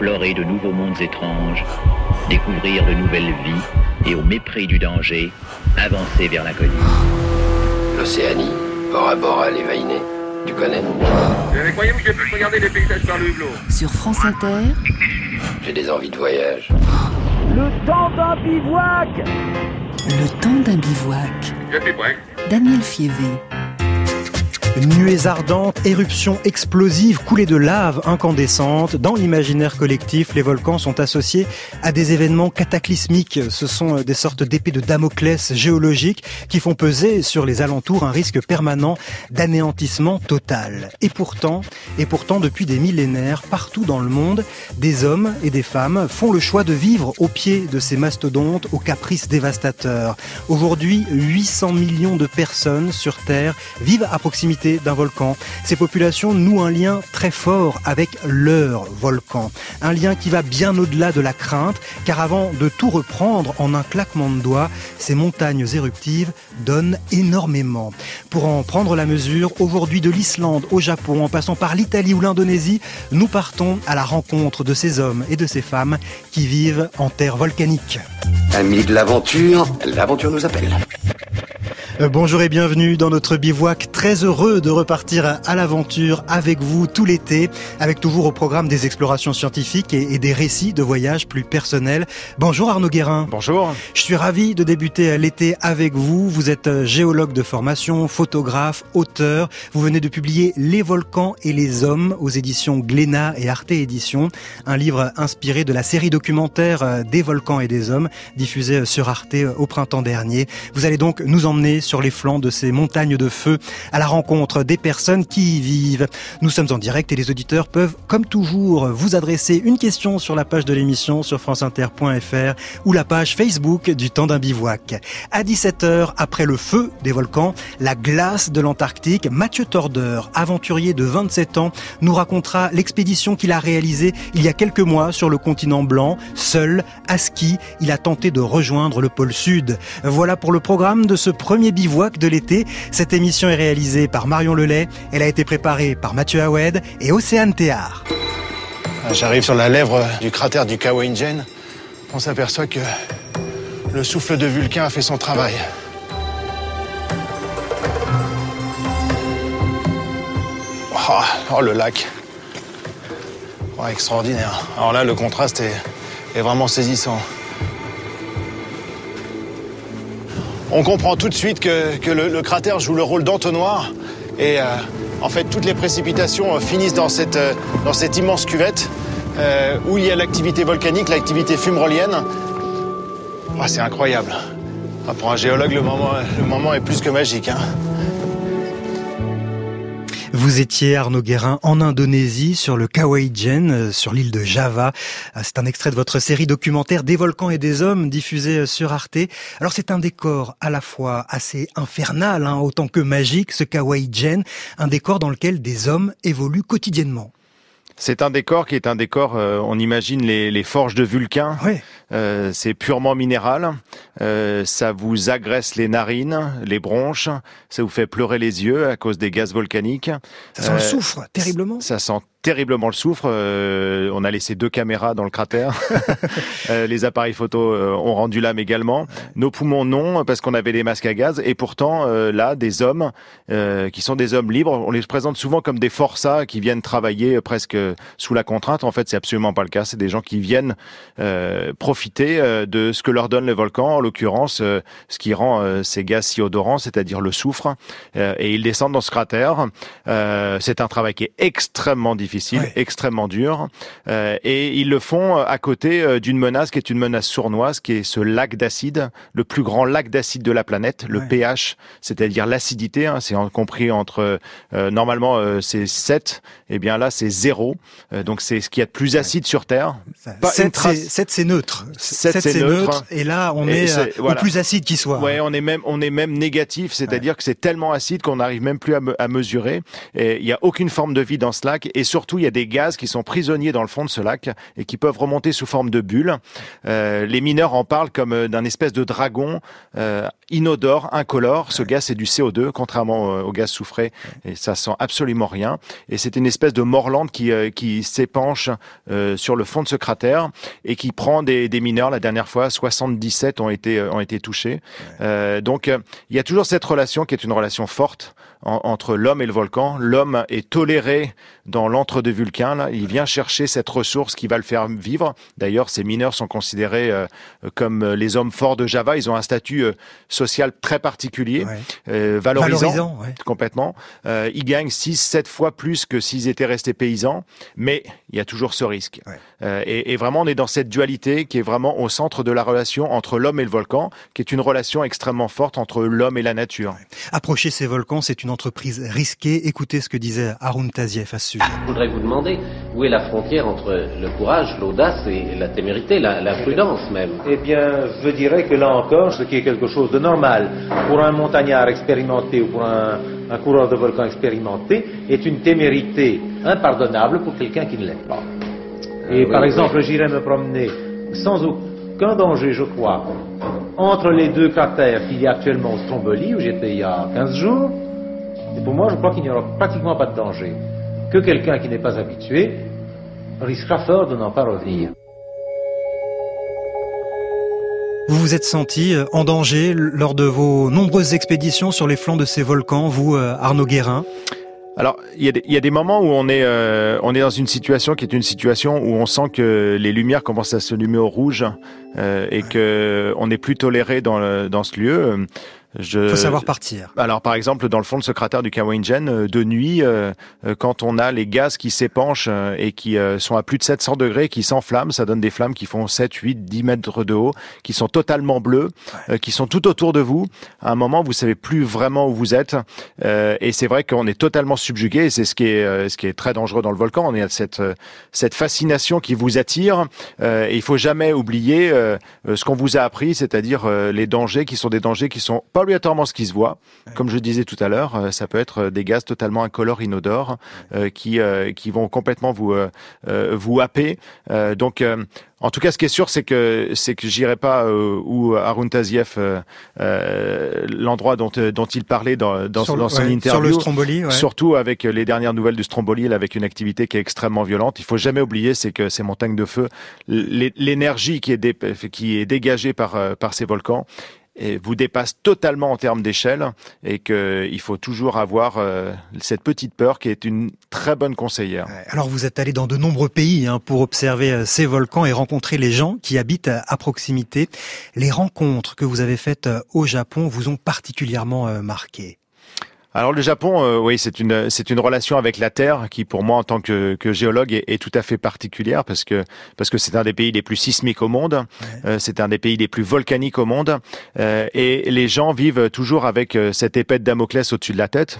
explorer de nouveaux mondes étranges, découvrir de nouvelles vies et au mépris du danger, avancer vers l'inconnu. L'Océanie, Bora Bora, les Vainés. Tu connais? Mais croyez-vous que je puisse regarder les paysages par le hublot? Sur France Inter, J'ai des envies de voyage. Le temps d'un bivouac le temps d'un bivouac. Je suis prêt. Daniel Fievé. Nuées ardentes, éruptions explosives, coulées de lave incandescente. Dans l'imaginaire collectif, les volcans sont associés à des événements cataclysmiques. Ce sont des sortes d'épées de Damoclès géologiques qui font peser sur les alentours un risque permanent d'anéantissement total. Et pourtant, et pourtant, depuis des millénaires, partout dans le monde, des hommes et des femmes font le choix de vivre au pied de ces mastodontes aux caprices dévastateurs. Aujourd'hui, 800 millions de personnes sur Terre vivent à proximité d'un volcan. Ces populations nouent un lien très fort avec leur volcan. Un lien qui va bien au-delà de la crainte, car avant de tout reprendre en un claquement de doigts, ces montagnes éruptives donnent énormément. Pour en prendre la mesure, aujourd'hui de l'Islande au Japon, en passant par l'Italie ou l'Indonésie, nous partons à la rencontre de ces hommes et de ces femmes qui vivent en terre volcanique. Amis de l'aventure, l'aventure nous appelle. Euh, bonjour et bienvenue dans notre bivouac. Très heureux de repartir à l'aventure avec vous tout l'été, avec toujours au programme des explorations scientifiques et, des récits de voyages plus personnels. Bonjour Arnaud Guérin. Bonjour. Je suis ravi de débuter l'été avec vous. Vous êtes euh, géologue de formation, photographe, auteur. Vous venez de publier Les volcans et les hommes aux éditions Glénat et Arte Éditions, un livre inspiré de la série documentaire euh, Des volcans et des hommes diffusée sur Arte au printemps dernier. Vous allez donc nous emmener sur les flancs de ces montagnes de feu à la rencontre des personnes qui y vivent. Nous sommes en direct et les auditeurs peuvent, comme toujours, vous adresser une question sur la page de l'émission sur franceinter.fr ou la page Facebook du temps d'un bivouac. À 17h, après le feu des volcans, la glace de l'Antarctique, Mathieu Tordeur, aventurier de 27 ans, nous racontera l'expédition qu'il a réalisée il y a quelques mois sur le continent blanc. Seul, à ski, il a tenté de rejoindre le pôle sud. Voilà pour le programme de ce premier bivouac de l'été. Cette émission est réalisée par Marion Lelay. Elle a été préparée par Mathieu Hawed et Océane Théard. J'arrive sur la lèvre du cratère du Kawaingen. On s'aperçoit que le souffle de Vulcain a fait son travail. Oh, oh, le lac. Oh, extraordinaire. Alors là, le contraste est, est vraiment saisissant. On comprend tout de suite que, le, cratère joue le rôle d'entonnoir et euh, en fait toutes les précipitations euh, finissent dans cette, euh, dans cette immense cuvette où il y a l'activité volcanique, l'activité fumerolienne. Oh, C'est incroyable. Ah, pour un géologue, le moment, le moment est plus que magique. Hein. Vous étiez, Arnaud Guérin, en Indonésie, sur le Kawaïjen, sur l'île de Java. C'est un extrait de votre série documentaire Des volcans et des hommes, diffusée sur Arte. Alors c'est un décor à la fois assez infernal, hein, autant que magique, ce Kawaïjen, un décor dans lequel des hommes évoluent quotidiennement. C'est un décor qui est un décor, euh, on imagine les, les, forges de Vulcain. Oui. Euh, c'est purement minéral. Euh, ça vous agresse les narines, les bronches. Ça vous fait pleurer les yeux à cause des gaz volcaniques. Ça sent le soufre, terriblement. Ça sent terriblement le soufre. Euh, on a laissé deux caméras dans le cratère. euh, les appareils photo euh, ont rendu l'âme également. Nos poumons non, parce qu'on avait les masques à gaz. Et pourtant, euh, là, des hommes qui sont des hommes libres, on les présente souvent comme des forçats qui viennent travailler presque sous la contrainte. En fait, c'est absolument pas le cas. C'est des gens qui viennent profiter de ce que leur donne le volcan, en l'occurrence, ce qui rend ces gaz si odorants, c'est-à-dire le soufre. et ils descendent dans ce cratère. c'est un travail qui est extrêmement difficile difficile, ouais. extrêmement dur. Euh, et ils le font à côté euh, d'une menace qui est une menace sournoise, qui est ce lac d'acide, le plus grand lac d'acide de la planète, le ouais. pH, c'est-à-dire l'acidité. Hein, c'est compris entre euh, normalement euh, c'est 7, et bien là c'est 0. donc c'est ce qu'il y a de plus acide ouais. sur Terre. 7 c'est neutre. 7 c'est neutre. neutre. Et là on et est, est voilà. au plus acide qui soit. Ouais, on est même on est même négatif, c'est-à-dire que c'est tellement acide qu'on n'arrive même plus à, me, à mesurer. Et il n'y a aucune forme de vie dans ce lac et sur surtout, il y a des gaz qui sont prisonniers dans le fond de ce lac et qui peuvent remonter sous forme de bulles. Euh, les mineurs en parlent comme euh, d'un espèce de dragon euh, inodore, incolore. Ce gaz, c'est du CO2, contrairement au, au gaz soufré, et ça sent absolument rien. Et c'est une espèce de morlande qui, euh, qui s'épanche euh, sur le fond de ce cratère et qui prend des, des mineurs. La dernière fois, 77 ont été, euh, ont été touchés. Euh, donc, euh, il y a toujours cette relation qui est une relation forte en- entre l'homme et le volcan. L'homme est toléré dans l'entre-deux Vulcain. Là. Il vient chercher cette ressource qui va le faire vivre. D'ailleurs, ces mineurs sont considérés euh, comme euh, les hommes forts de Java. Ils ont un statut euh, social très particulier, Ouais. euh, valorisant, Valorisant, ouais. complètement. Euh, ils gagnent 6 7 fois plus que s'ils étaient restés paysans, mais il y a toujours ce risque. Ouais. Euh, et, et vraiment, on est dans cette dualité qui est vraiment au centre de la relation entre l'homme et le volcan, qui est une relation extrêmement forte entre l'homme et la nature. Approcher ces volcans, c'est une entreprise risquée. Écoutez ce que disait Arun Taziev à ce sujet. Je voudrais vous demander où est la frontière entre le courage, l'audace et la témérité, la, la prudence même? Eh bien, je dirais que là encore, ce qui est quelque chose de normal pour un montagnard expérimenté ou pour un, un coureur de volcan expérimenté est une témérité impardonnable pour quelqu'un qui ne l'est pas. Et oui, par oui. exemple, j'irais me promener sans aucun danger, je crois, entre les deux cratères qu'il y a actuellement au Stromboli, où j'étais il y a 15 jours. Et pour moi, je crois qu'il n'y aura pratiquement pas de danger. Que quelqu'un qui n'est pas habitué risquera fort de n'en pas revenir. Vous vous êtes senti euh, en danger lors de vos nombreuses expéditions sur les flancs de ces volcans, vous, euh, Arnaud Guérin? Alors, il y, a des- il y a des moments où on est, euh, on est dans une situation qui est une situation où on sent que les lumières commencent à s'allumer au rouge euh, et que on n'est plus toléré dans, le- dans ce lieu. Je... Il faut savoir partir. Alors, par exemple, dans le fond de ce cratère du Kawenjen, euh, de nuit, euh, euh, quand on a les gaz qui s'épanchent euh, et qui euh, sont à plus de 700 degrés, qui s'enflamment, ça donne des flammes qui font 7, 8, 10 mètres de haut, qui sont totalement bleues, euh, qui sont tout autour de vous. À un moment, vous savez plus vraiment où vous êtes. Euh, et c'est vrai qu'on est totalement subjugué. C'est ce qui est, euh, ce qui est très dangereux dans le volcan. On est à cette, cette fascination qui vous attire. Euh, et il faut jamais oublier ce qu'on vous a appris, c'est-à-dire euh, les dangers qui sont des dangers qui sont pas obligatoirement ce qui se voit. Comme je disais tout à l'heure, euh, ça peut être euh, des gaz totalement incolores, inodores, euh, qui euh, qui vont complètement vous euh, euh, vous happer. Donc en tout cas, ce qui est sûr, c'est que c'est que j'irai pas où Arun Taziev, l'endroit dont dont il parlait dans dans, Sur dans son ouais, interview. sur le Stromboli, ouais. Surtout avec les dernières nouvelles du Stromboli, avec une activité qui est extrêmement violente. Il faut jamais oublier, c'est que ces montagnes de feu, l'é- l'énergie qui est dé- qui est dégagée par par ces volcans vous dépasse totalement en termes d'échelle et qu'il faut toujours avoir euh, cette petite peur qui est une très bonne conseillère. Alors vous êtes allé dans de nombreux pays hein, pour observer euh, ces volcans et rencontrer les gens qui habitent à, à proximité. Les rencontres que vous avez faites euh, au Japon vous ont particulièrement euh, marqué. Alors le Japon, euh, oui, c'est une c'est une relation avec la Terre qui, pour moi, en tant que, que géologue, est, est tout à fait particulière parce que parce que c'est un des pays les plus sismiques au monde, euh, c'est un des pays les plus volcaniques au monde, euh, et les gens vivent toujours avec euh, cette épée de Damoclès au-dessus de la tête.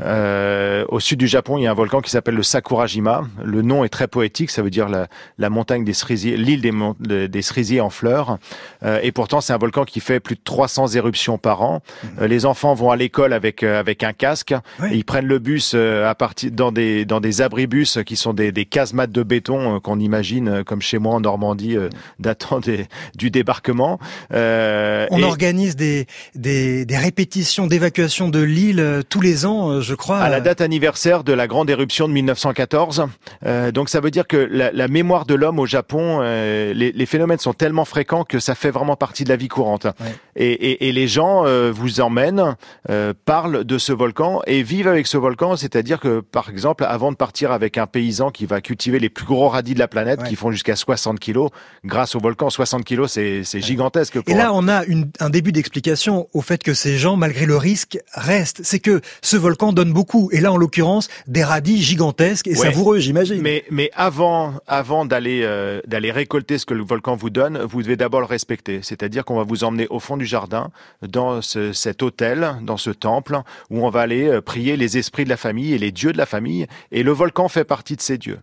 Euh, au sud du Japon, il y a un volcan qui s'appelle le Sakurajima. Le nom est très poétique, ça veut dire la, la montagne des cerisiers, l'île des, mon- des cerisiers en fleurs. Euh, et pourtant, c'est un volcan qui fait plus de 300 éruptions par an. Euh, les enfants vont à l'école avec avec un casque. Oui. Et ils prennent le bus euh, à partir dans des dans des abribus qui sont des, des casemates de béton euh, qu'on imagine euh, comme chez moi en Normandie euh, datant des, du débarquement. Euh, On et- organise des, des, des répétitions d'évacuation de l'île tous les ans, je crois. à la date anniversaire de la grande éruption de 1914. Euh, donc ça veut dire que la, la mémoire de l'homme au Japon, euh, les, les phénomènes sont tellement fréquents que ça fait vraiment partie de la vie courante. Et, et, et les gens vous emmènent, parlent de ce volcan et vivent avec ce volcan. C'est-à-dire que, par exemple, avant de partir avec un paysan qui va cultiver les plus gros radis de la planète, Ouais. qui font jusqu'à 60 kilos, grâce au volcan, 60 kilos, c'est gigantesque. Et pour là, on a une, un début d'explication au fait que ces gens, malgré le risque, restent. C'est que ce volcan donne beaucoup. Et là, en l'occurrence, des radis gigantesques et Ouais. savoureux, j'imagine. Mais, mais avant, avant d'aller euh, d'aller récolter ce que le volcan vous donne, vous devez d'abord le respecter. C'est-à-dire qu'on va vous emmener au fond du jardin, dans ce- cet hôtel, dans ce temple, où on va va aller euh, prier les esprits de la famille et les dieux de la famille. Et le volcan fait partie de ces dieux.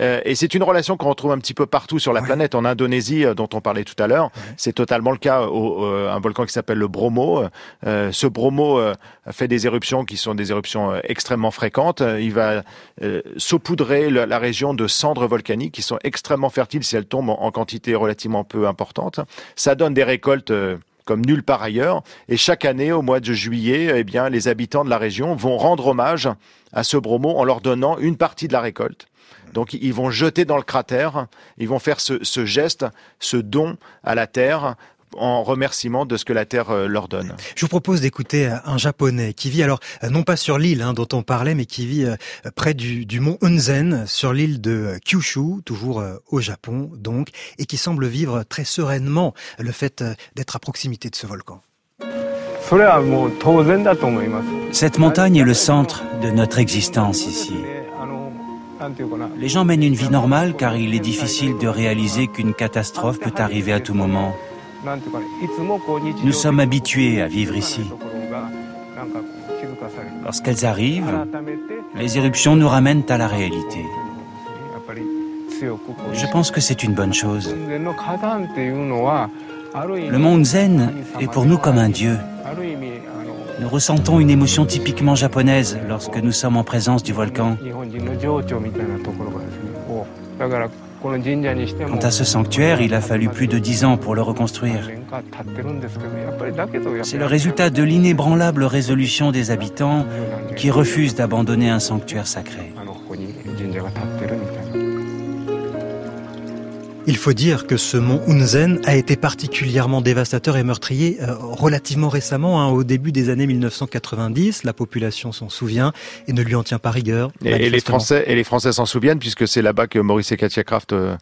Euh, et c'est une relation qu'on retrouve un petit peu partout sur la planète. En Indonésie, euh, dont on parlait tout à l'heure, c'est totalement le cas. Au, euh, un volcan qui s'appelle le Bromo. Euh, ce Bromo fait des éruptions qui sont des éruptions extrêmement fréquentes. Il va saupoudrer la, la région de cendres volcaniques qui sont extrêmement fertiles si elles tombent en, en quantité relativement peu importante. Ça donne des récoltes. Comme nulle part ailleurs. Et chaque année, au mois de juillet, eh bien, les habitants de la région vont rendre hommage à ce bromo en leur donnant une partie de la récolte. Donc, ils vont jeter dans le cratère, ils vont faire ce, ce geste, ce don à la terre en remerciement de ce que la Terre euh, leur donne. Je vous propose d'écouter euh, un japonais qui vit alors euh, non pas sur l'île hein, dont on parlait, mais qui vit près du, du mont Unzen sur l'île de Kyushu, toujours au Japon donc, et qui semble vivre très sereinement le fait d'être à proximité de ce volcan. Cette montagne est le centre de notre existence ici. Les gens mènent une vie normale car il est difficile de réaliser qu'une catastrophe peut arriver à tout moment. Nous sommes habitués à vivre ici. Lorsqu'elles arrivent, les éruptions nous ramènent à la réalité. Je pense que c'est une bonne chose. Le monde zen est pour nous comme un dieu. Nous ressentons une émotion typiquement japonaise lorsque nous sommes en présence du volcan. Quant à ce sanctuaire, il a fallu plus de dix ans pour le reconstruire. C'est le résultat de l'inébranlable résolution des habitants qui refusent d'abandonner un sanctuaire sacré. Il faut dire que ce mont Unzen a été particulièrement dévastateur et meurtrier euh, relativement récemment, hein, au début des années 1990. La population s'en souvient et ne lui en tient pas rigueur. Et, les. Français et les Français s'en souviennent puisque c'est là-bas que Maurice et Katia Kraft euh,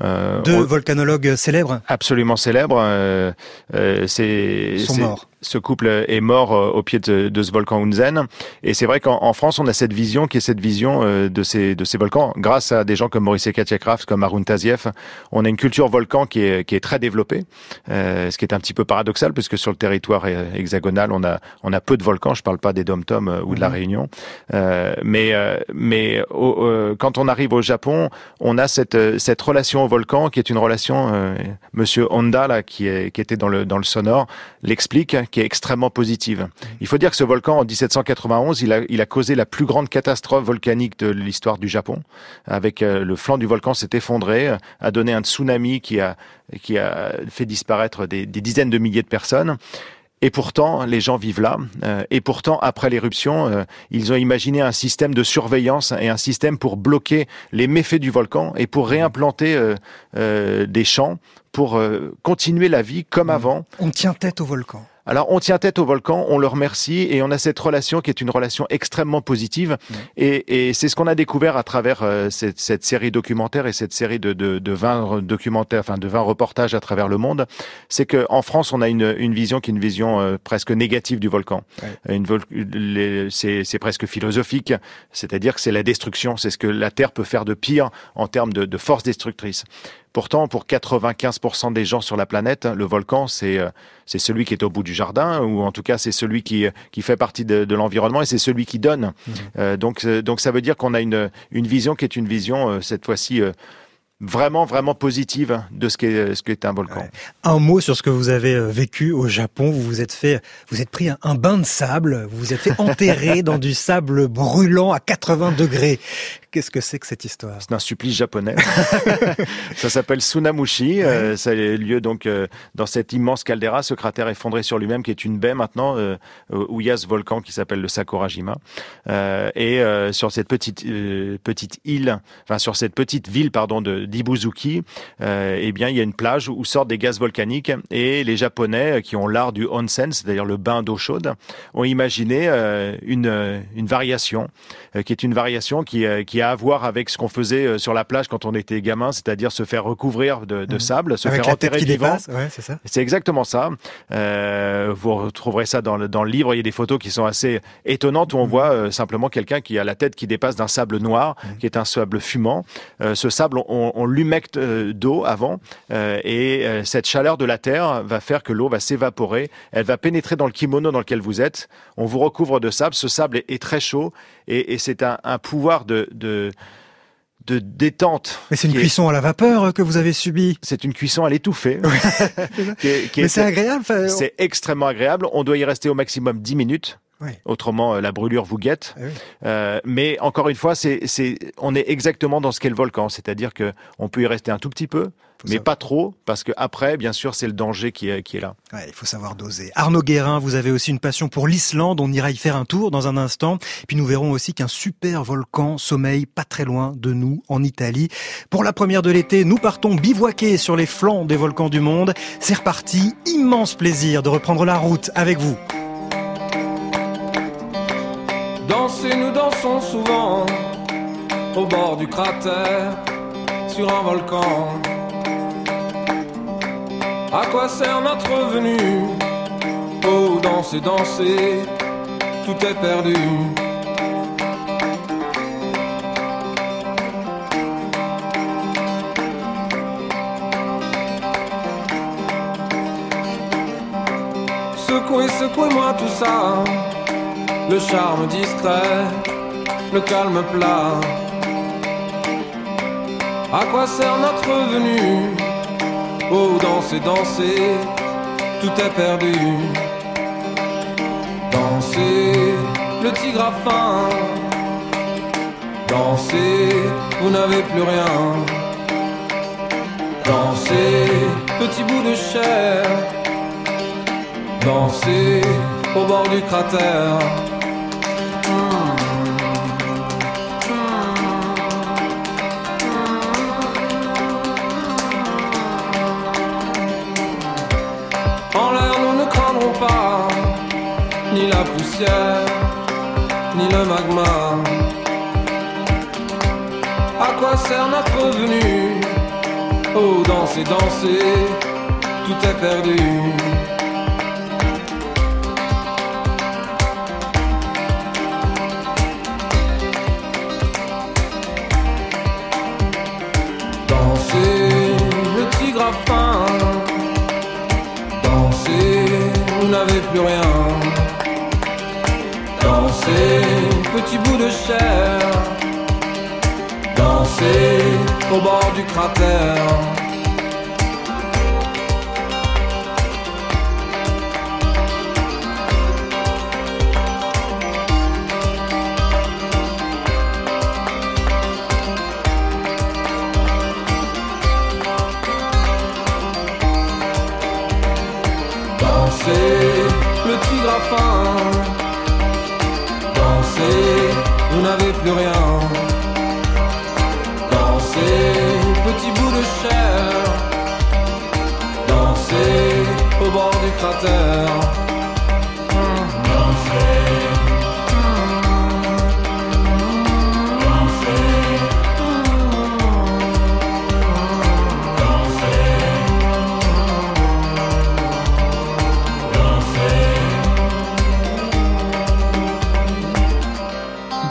euh, Deux volcanologues célèbres absolument célèbres. euh, euh, c'est sont morts. Ce couple est mort euh, au pied de, de ce volcan Unzen. Et c'est vrai qu'en en France, on a cette vision qui est cette vision euh, de ces, de ces volcans. Grâce à des gens comme Maurice et Katia Kraft, comme Arun Taziev, on a une culture volcan qui est, qui est très développée. Euh, ce qui est un petit peu paradoxal puisque sur le territoire hexagonal, on a, on a peu de volcans. Je parle pas des dom-tom ou de la Mhm. Réunion. Euh, mais mais au- quand on arrive au Japon, on a cette, cette relation au volcan qui est une relation, euh, Monsieur Honda, là, qui, est, qui était dans le, dans le sonore, l'explique, qui est extrêmement positive. Il faut dire que ce volcan, en 1791, il a, il a causé la plus grande catastrophe volcanique de l'histoire du Japon. Avec euh, le flanc du volcan s'est effondré, euh, a donné un tsunami qui a, qui a fait disparaître des, des dizaines de milliers de personnes. Et pourtant, les gens vivent là. Euh, et pourtant, après l'éruption, ils ont imaginé un système de surveillance et un système pour bloquer les méfaits du volcan et pour réimplanter des champs pour continuer la vie comme avant. On tient tête au volcan. Alors, on tient tête au volcan, on le remercie et on a cette relation qui est une relation extrêmement positive. Et, et c'est ce qu'on a découvert à travers euh, cette, cette série documentaire et cette série de, de, de 20 documentaires, enfin de 20 reportages à travers le monde. C'est que en France, on a une, une vision qui est une vision euh, presque négative du volcan. Une vol- les- c'est c'est presque philosophique, c'est-à-dire que c'est la destruction, c'est ce que la Terre peut faire de pire en termes de, de force destructrice. Pourtant, pour 95% des gens sur la planète, le volcan, c'est euh, c'est celui qui est au bout du jardin, ou en tout cas, c'est celui qui, qui fait partie de, de l'environnement et c'est celui qui donne. Euh, donc, euh, donc, ça veut dire qu'on a une, une vision qui est une vision, euh, cette fois-ci, euh, vraiment, vraiment positive de ce qu'est ce qu'est un volcan. Un mot sur ce que vous avez euh, vécu au Japon. Vous vous êtes fait, vous êtes pris un, un bain de sable. Vous vous êtes fait enterrer dans du sable brûlant à 80 degrés. Qu'est-ce que c'est que cette histoire? C'est un supplice japonais. ça s'appelle Tsunamushi. Euh, ça a lieu donc euh, dans cette immense caldeira, ce cratère effondré sur lui-même, qui est une baie maintenant, euh, où il y a ce volcan qui s'appelle le Sakurajima. Et sur cette petite petite île, enfin sur cette petite ville, pardon, de d'Ibuzuki, eh bien il y a une plage où sortent des gaz volcaniques et les Japonais qui ont l'art du onsen, c'est-à-dire le bain d'eau chaude, ont imaginé une une variation qui est une variation qui, qui qui a à voir avec ce qu'on faisait euh, sur la plage quand on était gamin, c'est-à-dire se faire recouvrir de, de Mhm. sable, se Avec faire enterrer qui vivant. dépasse, ouais, c'est ça. C'est exactement ça. Euh, vous retrouverez ça dans le, dans le livre. Il y a des photos qui sont assez étonnantes où on voit euh, simplement quelqu'un qui a la tête qui dépasse d'un sable noir, qui est un sable fumant. Euh, ce sable, on, on l'humecte d'eau avant et cette chaleur de la terre va faire que l'eau va s'évaporer. Elle va pénétrer dans le kimono dans lequel vous êtes. On vous recouvre de sable. Ce sable est, est très chaud et, et c'est un, un pouvoir de, de de détente. Mais c'est une est- cuisson à la vapeur euh, que vous avez subie. C'est une cuisson à l'étouffée. Mais est- c'est agréable. enfin, on- c'est extrêmement agréable. On doit y rester au maximum 10 minutes. Oui. Autrement, euh, la brûlure vous guette. Oui. Euh, mais encore une fois, c'est, on est exactement dans ce qu'est le volcan, c'est-à-dire que on peut y rester un tout petit peu, mais savoir. pas trop, parce que après, bien sûr, c'est le danger qui est, qui est là. Ouais, il faut savoir doser. Arnaud Guérin, vous avez aussi une passion pour l'Islande. On ira y faire un tour dans un instant. Puis nous verrons aussi qu'un super volcan sommeille pas très loin de nous, en Italie. Pour la première de l'été, nous partons bivouaquer sur les flancs des volcans du monde. C'est reparti. Immense plaisir de reprendre la route avec vous. Danser, nous dansons souvent au bord du cratère sur un volcan. À quoi sert notre venue Oh, danser, danser, tout est perdu. Secouez, secouez-moi tout ça le charme discret, le calme plat. À quoi sert notre venue Oh, danser, danser, tout est perdu. Dansez, le tigre a faim. Dansez, vous n'avez plus rien. Dansez, petit bout de chair. Dansez au bord du cratère. Magma. À quoi sert notre venue Oh, danser, danser, tout est perdu. Petit bout de chair. Dansez au bord du cratère.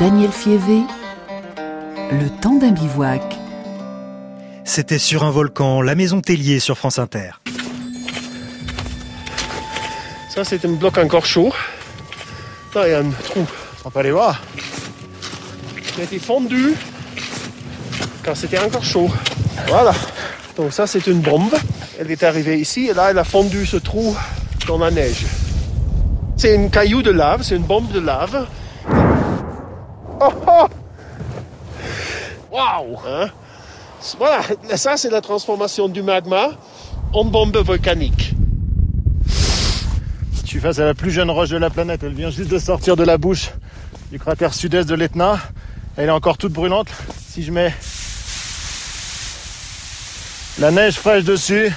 Daniel Fievé, le temps d'un bivouac. C'était sur un volcan, la maison Tellier sur France Inter. Ça, c'est un bloc encore chaud. Là, il y a un trou. On peut aller voir. Il a été fondu quand c'était encore chaud. Voilà. Donc ça, c'est une bombe. Elle est arrivée ici et là, elle a fondu ce trou dans la neige. C'est une caillou de lave, c'est une bombe de lave. Oh oh Waouh Hein? Voilà, ça c'est la transformation du magma en bombe volcanique. Je suis face à la plus jeune roche de la planète. Elle vient juste de sortir de la bouche du cratère sud-est de l'Etna. Elle est encore toute brûlante. Si je mets la neige fraîche dessus,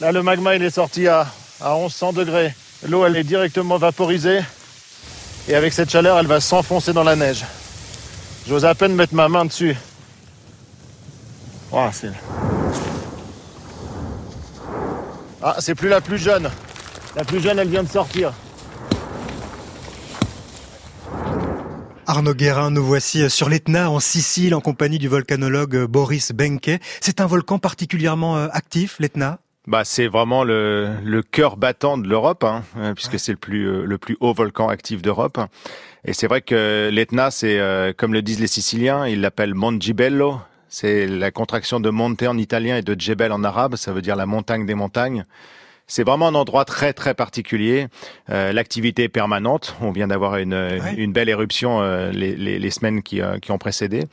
là le magma il est sorti à, à 1100 degrés. L'eau elle est directement vaporisée et avec cette chaleur elle va s'enfoncer dans la neige. J'ose à peine mettre ma main dessus. Oh, c'est... Ah, c'est plus la plus jeune. La plus jeune, elle vient de sortir. Arnaud Guérin, nous voici sur l'Etna en Sicile en compagnie du volcanologue Boris Benke. C'est un volcan particulièrement euh, actif, l'Etna? Bah, c'est vraiment le, le cœur battant de l'Europe, hein, euh, puisque c'est le plus euh, le plus haut volcan actif d'Europe. Et c'est vrai que l'Etna, c'est comme le disent les Siciliens, ils l'appellent Mongibello. C'est la contraction de monte en italien et de Djebel en arabe. Ça veut dire la montagne des montagnes. C'est vraiment un endroit très très particulier. Euh, L'activité est permanente. On vient d'avoir une, une belle éruption euh, les, les, les, semaines qui, euh, qui ont précédé.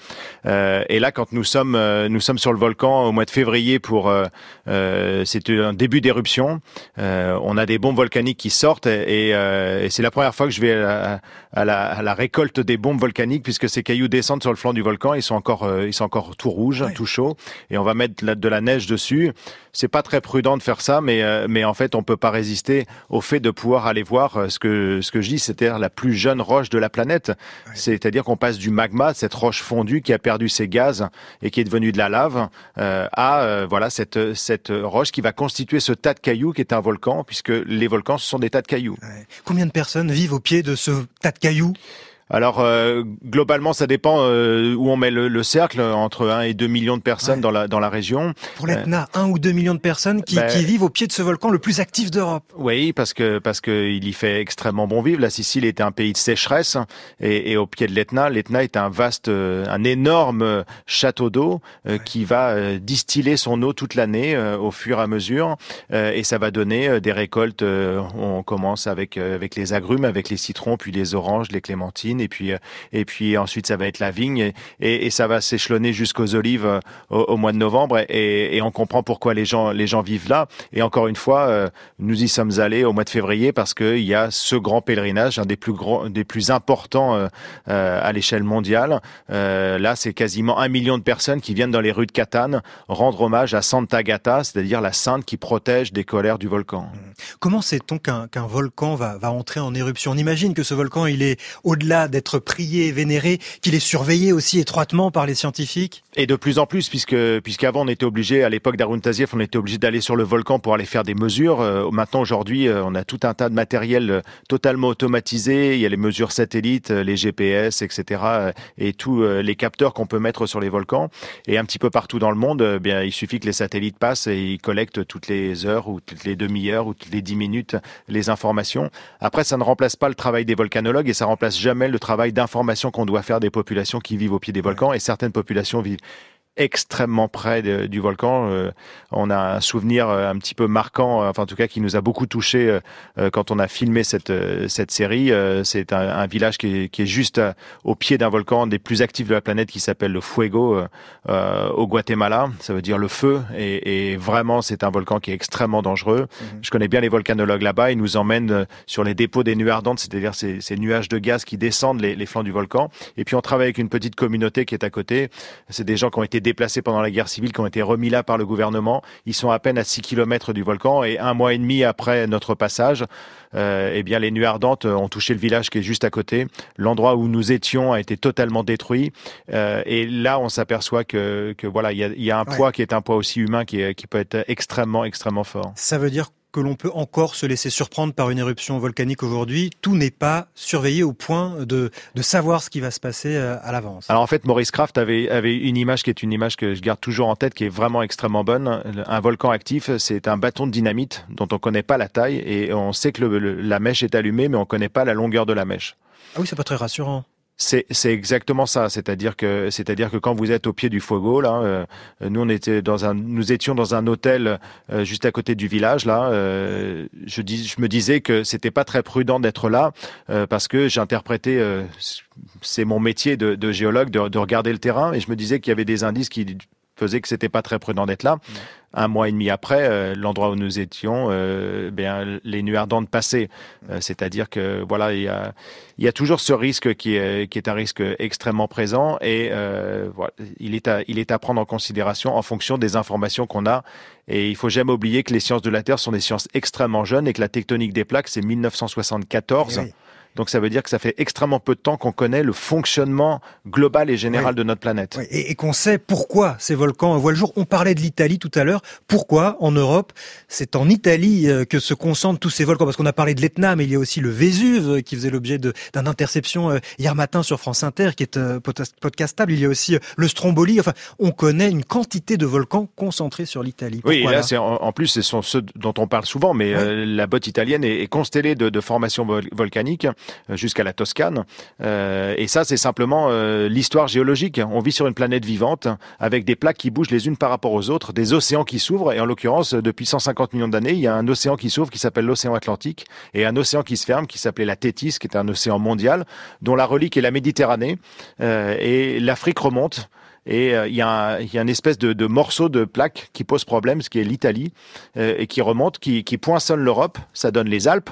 Euh, et là, quand nous sommes euh, nous sommes sur le volcan au mois de février pour c'est un début d'éruption. on a des bombes volcaniques qui sortent et, et c'est la première fois que je vais à, à, la, à, la, récolte des bombes volcaniques puisque ces cailloux descendent sur le flanc du volcan. Ils sont encore ils sont encore tout rouges, tout chauds et on va mettre de la neige dessus. C'est pas très prudent de faire ça, mais mais en fait, on peut pas résister au fait de pouvoir aller voir euh, ce que ce que je dis, c'est-à-dire la plus jeune roche de la planète. C'est-à-dire qu'on passe du magma, cette roche fondue qui a perdu ses gaz et qui est devenue de la lave, euh, à euh, voilà cette cette roche qui va constituer ce tas de cailloux qui est un volcan, puisque les volcans ce sont des tas de cailloux. Combien de personnes vivent au pied de ce tas de cailloux? Alors euh, globalement, ça dépend euh, où on met le, le, cercle, entre 1 et 2 millions de personnes dans la dans la région. Pour l'Etna, euh, 1 ou 2 millions de personnes qui, ben, qui, vivent au pied de ce volcan le plus actif d'Europe. Oui, parce que parce que il y fait extrêmement bon vivre. La Sicile était un pays de sécheresse et, et au pied de l'Etna, l'Etna est un vaste, un énorme château d'eau ouais. qui va distiller son eau toute l'année au fur et à mesure et ça va donner des récoltes. on commence avec avec les agrumes, avec les citrons, puis les oranges, les clémentines et puis euh, et puis ensuite ça va être la vigne et, ça va s'échelonner jusqu'aux olives euh, au, mois de novembre et, on comprend pourquoi les gens les gens vivent là. Et encore une fois euh, nous y sommes allés au mois de février parce qu'il y a ce grand pèlerinage un des plus grands des plus importants à l'échelle mondiale. Là c'est quasiment un million de personnes qui viennent dans les rues de Catane rendre hommage à Santa Gata c'est-à-dire la sainte qui protège des colères du volcan. Comment sait-on qu'un qu'un volcan va, va entrer en éruption? On imagine que ce volcan il est au-delà d'être prié, vénéré, qu'il est surveillé aussi étroitement par les scientifiques Et de plus en plus, puisque puisqu'avant on était obligé, à l'époque d'Arun Taziev, on était obligé d'aller sur le volcan pour aller faire des mesures. Euh, maintenant, aujourd'hui, euh, on a tout un tas de matériel euh, totalement automatisé. Il y a les mesures satellites, les GPS, etc., et tous les capteurs qu'on peut mettre sur les volcans. Et un petit peu partout dans le monde, bien, il suffit que les satellites passent et ils collectent toutes les heures ou toutes les demi-heures ou toutes les dix minutes les informations. Après, ça ne remplace pas le travail des volcanologues et ça remplace jamais le travail d'information qu'on doit faire des populations qui vivent au pied des volcans et certaines populations vivent extrêmement près de, du volcan. Euh, on a un souvenir euh, un petit peu marquant, euh, enfin en tout cas qui nous a beaucoup touché quand on a filmé cette cette série. C'est un, un, village qui est, qui est juste au pied d'un volcan des plus actifs de la planète qui s'appelle le Fuego au Guatemala. Ça veut dire le feu et, et vraiment c'est un volcan qui est extrêmement dangereux. Mmh. Je connais bien les volcanologues là-bas. Ils nous emmènent sur les dépôts des nuées ardentes, c'est-à-dire ces, ces, nuages de gaz qui descendent les, les flancs du volcan. Et puis on travaille avec une petite communauté qui est à côté. C'est des gens qui ont été déplacés pendant la guerre civile, qui ont été remis là par le gouvernement. Ils sont à peine à 6 km du volcan et un mois et demi après notre passage, euh, eh bien les nuées ardentes ont touché le village qui est juste à côté. L'endroit où nous étions a été totalement détruit. Euh, et là, on s'aperçoit que, que voilà, il y a, y a, un poids qui est un poids aussi humain qui, est, qui peut être extrêmement, extrêmement fort. Ça veut dire que l'on peut encore se laisser surprendre par une éruption volcanique aujourd'hui. Tout n'est pas surveillé au point de, de savoir ce qui va se passer euh, à l'avance. Alors en fait, Maurice Kraft avait, avait une image qui est une image que je garde toujours en tête, qui est vraiment extrêmement bonne. Un volcan actif, c'est un bâton de dynamite dont on ne connaît pas la taille et on sait que le, le, la mèche est allumée, mais on ne connaît pas la longueur de la mèche. Ah oui, c'est pas très rassurant. C'est exactement ça, c'est-à-dire que c'est-à-dire que quand vous êtes au pied du Fuego là, euh, nous on était dans un nous étions dans un hôtel euh, juste à côté du village là, euh, je dis je me disais que c'était pas très prudent d'être là euh, parce que j'interprétais c'est mon métier de, de géologue de, de, regarder le terrain et je me disais qu'il y avait des indices qui faisait que c'était pas très prudent d'être là. Mmh. Un mois et demi après, euh, l'endroit où nous étions, euh, bien les nuées ardentes passaient. Euh, C'est-à-dire que voilà, il y a, il y a toujours ce risque qui est, qui est un risque extrêmement présent et voilà, il est à, il est à prendre en considération en fonction des informations qu'on a. Et il faut jamais oublier que les sciences de la Terre sont des sciences extrêmement jeunes et que la tectonique des plaques c'est 1974. Et oui Donc ça veut dire que ça fait extrêmement peu de temps qu'on connaît le fonctionnement global et général de notre planète. Oui, et, et qu'on sait pourquoi ces volcans voient le jour. On parlait de l'Italie tout à l'heure. Pourquoi en Europe C'est en Italie euh, que se concentrent tous ces volcans. Parce qu'on a parlé de l'Etna, mais il y a aussi le Vésuve euh, qui faisait l'objet d'une interception euh, hier matin sur France Inter, qui est podcast- podcastable. Il y a aussi le Stromboli. Enfin, on connaît une quantité de volcans concentrés sur l'Italie. Oui, et là, c'est en, en plus, ce sont ceux dont on parle souvent, mais euh, la botte italienne est, est constellée de, de formations vol- volcaniques jusqu'à la Toscane. Euh, et ça, c'est simplement euh, l'histoire géologique. On vit sur une planète vivante avec des plaques qui bougent les unes par rapport aux autres, des océans qui s'ouvrent. Et en l'occurrence, euh, depuis 150 millions d'années, il y a un océan qui s'ouvre qui s'appelle l'océan Atlantique et un océan qui se ferme qui s'appelait la Tétis, qui est un océan mondial dont la relique est la Méditerranée. Euh, et l'Afrique remonte. Et euh, il y, a un- espèce de, morceau de plaque qui pose problème, ce qui est l'Italie, euh, et qui remonte, qui, qui poinçonne l'Europe. Ça donne les Alpes.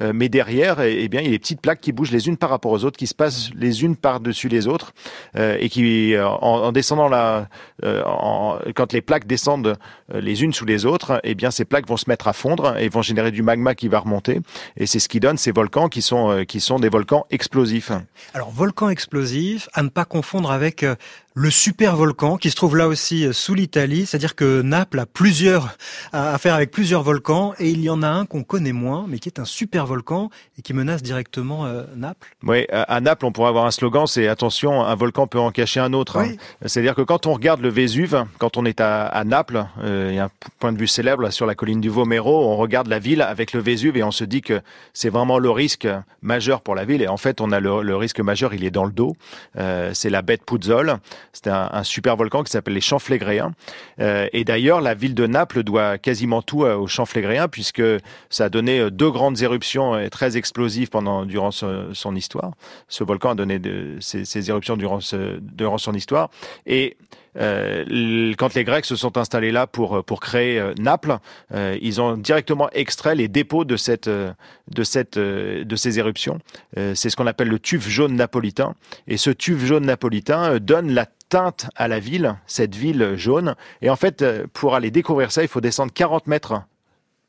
Euh, mais derrière, eh, eh bien, il y a des petites plaques qui bougent les unes par rapport aux autres, qui se passent les unes par-dessus les autres, euh, et qui, euh, en, en descendant là, euh, en- quand les plaques descendent les unes sous les autres, eh bien, ces plaques vont se mettre à fondre et vont générer du magma qui va remonter. Et c'est ce qui donne ces volcans qui sont, qui sont des volcans explosifs. Alors, volcan explosif, à ne pas confondre avec le super volcan qui se trouve là aussi euh, sous l'Italie, c'est-à-dire que Naples a plusieurs à faire avec plusieurs volcans et il y en a un qu'on connaît moins, mais qui est un super volcan et qui menace directement euh, Naples. Oui, à Naples, on pourrait avoir un slogan, c'est attention, un volcan peut en cacher un autre. hein. C'est-à-dire que quand on regarde le Vésuve, quand on est à, à Naples, euh, il y a un point de vue célèbre là, sur la colline du Vomero, on regarde la ville avec le Vésuve et on se dit que c'est vraiment le risque majeur pour la ville. Et en fait, on a le, le risque majeur, il est dans le dos. Euh, c'est la baie de Puzzol. C'est un, super volcan qui s'appelle les Champs Flégréens. Euh, et d'ailleurs, la ville de Naples doit quasiment tout euh, aux Champs Flégréens puisque ça a donné euh, deux grandes éruptions euh, très explosives pendant durant son histoire. Ce volcan a donné ces, éruptions durant, durant son histoire. Et euh, quand les Grecs se sont installés là pour pour créer euh, Naples, euh, ils ont directement extrait les dépôts de cette euh, de cette euh, de ces éruptions. C'est ce qu'on appelle le tuf jaune napolitain. Et ce tuf jaune napolitain donne la teinte à la ville, cette ville jaune. Et en fait, pour aller découvrir ça, il faut descendre 40 mètres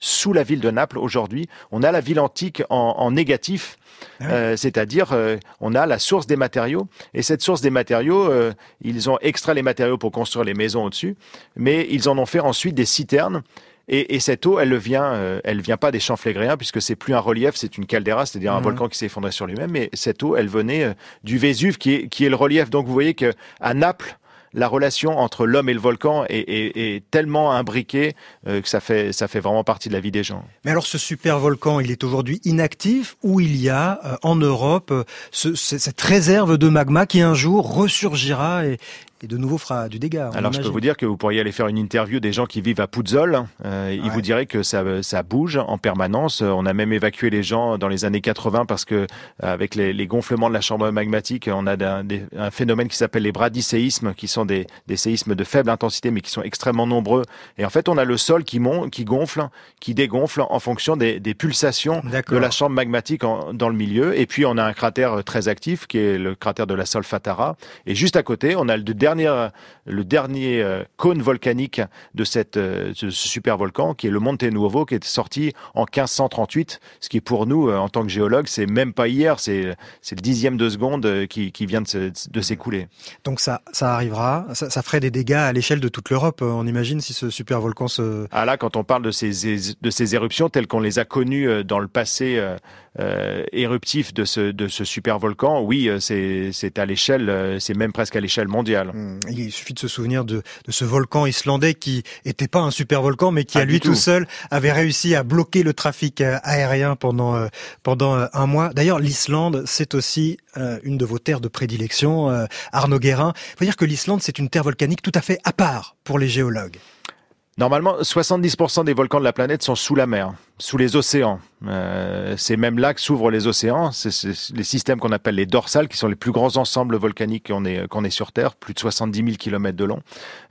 sous la ville de Naples aujourd'hui. On a la ville antique en, en négatif, euh, c'est-à-dire euh, on a la source des matériaux. Et cette source des matériaux, euh, ils ont extrait les matériaux pour construire les maisons au-dessus, mais ils en ont fait ensuite des citernes. Et, et cette eau, elle vient, euh, elle vient pas des champs flégréens puisque c'est plus un relief, c'est une caldeira, c'est-à-dire un Mhm. volcan qui s'est effondré sur lui-même. Mais cette eau, elle venait euh, du Vésuve qui est, qui est le relief. Donc vous voyez que à Naples, la relation entre l'homme et le volcan est, tellement imbriquée euh, que ça fait, ça fait vraiment partie de la vie des gens. Mais alors ce super volcan, il est aujourd'hui inactif ou il y a euh, en Europe euh, ce- ce- cette réserve de magma qui un jour ressurgira et, et de nouveau fera du dégât. Alors je peux vous dire que vous pourriez aller faire une interview des gens qui vivent à Puzzol. Euh, Ils vous diraient que ça, ça bouge en permanence. Euh, On a même évacué les gens dans les années 80 parce que euh, avec les, les gonflements de la chambre magmatique, on a des- un phénomène qui s'appelle les bradicéismes, qui sont des, des séismes de faible intensité mais qui sont extrêmement nombreux. Et en fait, on a le sol qui monte, qui gonfle, qui dégonfle en fonction des, des pulsations de la chambre magmatique en- dans le milieu. Et puis on a un cratère très actif qui est le cratère de la Solfatara. Et juste à côté, on a le dernier, le dernier euh, cône volcanique de cette, euh, ce super volcan qui est le Monte Nuovo qui est sorti en 1538. Ce qui pour nous, euh, en tant que géologues, c'est même pas hier, c'est le dixième de seconde qui, qui vient de de s'écouler. Donc ça, ça arrivera, ça, ça ferait des dégâts à l'échelle de toute l'Europe, on imagine, si ce super volcan se... Ah là, quand on parle de ces, de ces éruptions telles qu'on les a connues dans le passé éruptif de ce, de ce super volcan, oui, euh, c'est à l'échelle, euh, c'est même presque à l'échelle mondiale. Il suffit de se souvenir de, de ce volcan islandais qui était pas un super volcan, mais qui Ah, à lui tout. tout. seul avait réussi à bloquer le trafic euh, aérien pendant euh, pendant euh, un mois. D'ailleurs, l'Islande, c'est aussi euh, une de vos terres de prédilection, euh, Arnaud Guérin. Il faut dire que l'Islande, c'est une terre volcanique tout à fait à part pour les géologues. Normalement, 70% des volcans de la planète sont sous la mer, sous les océans. Euh, c'est même là que s'ouvrent les océans. C'est les systèmes qu'on appelle les dorsales, qui sont les plus grands ensembles volcaniques qu'on ait, qu'on ait sur Terre, plus de 70 000 kilomètres de long.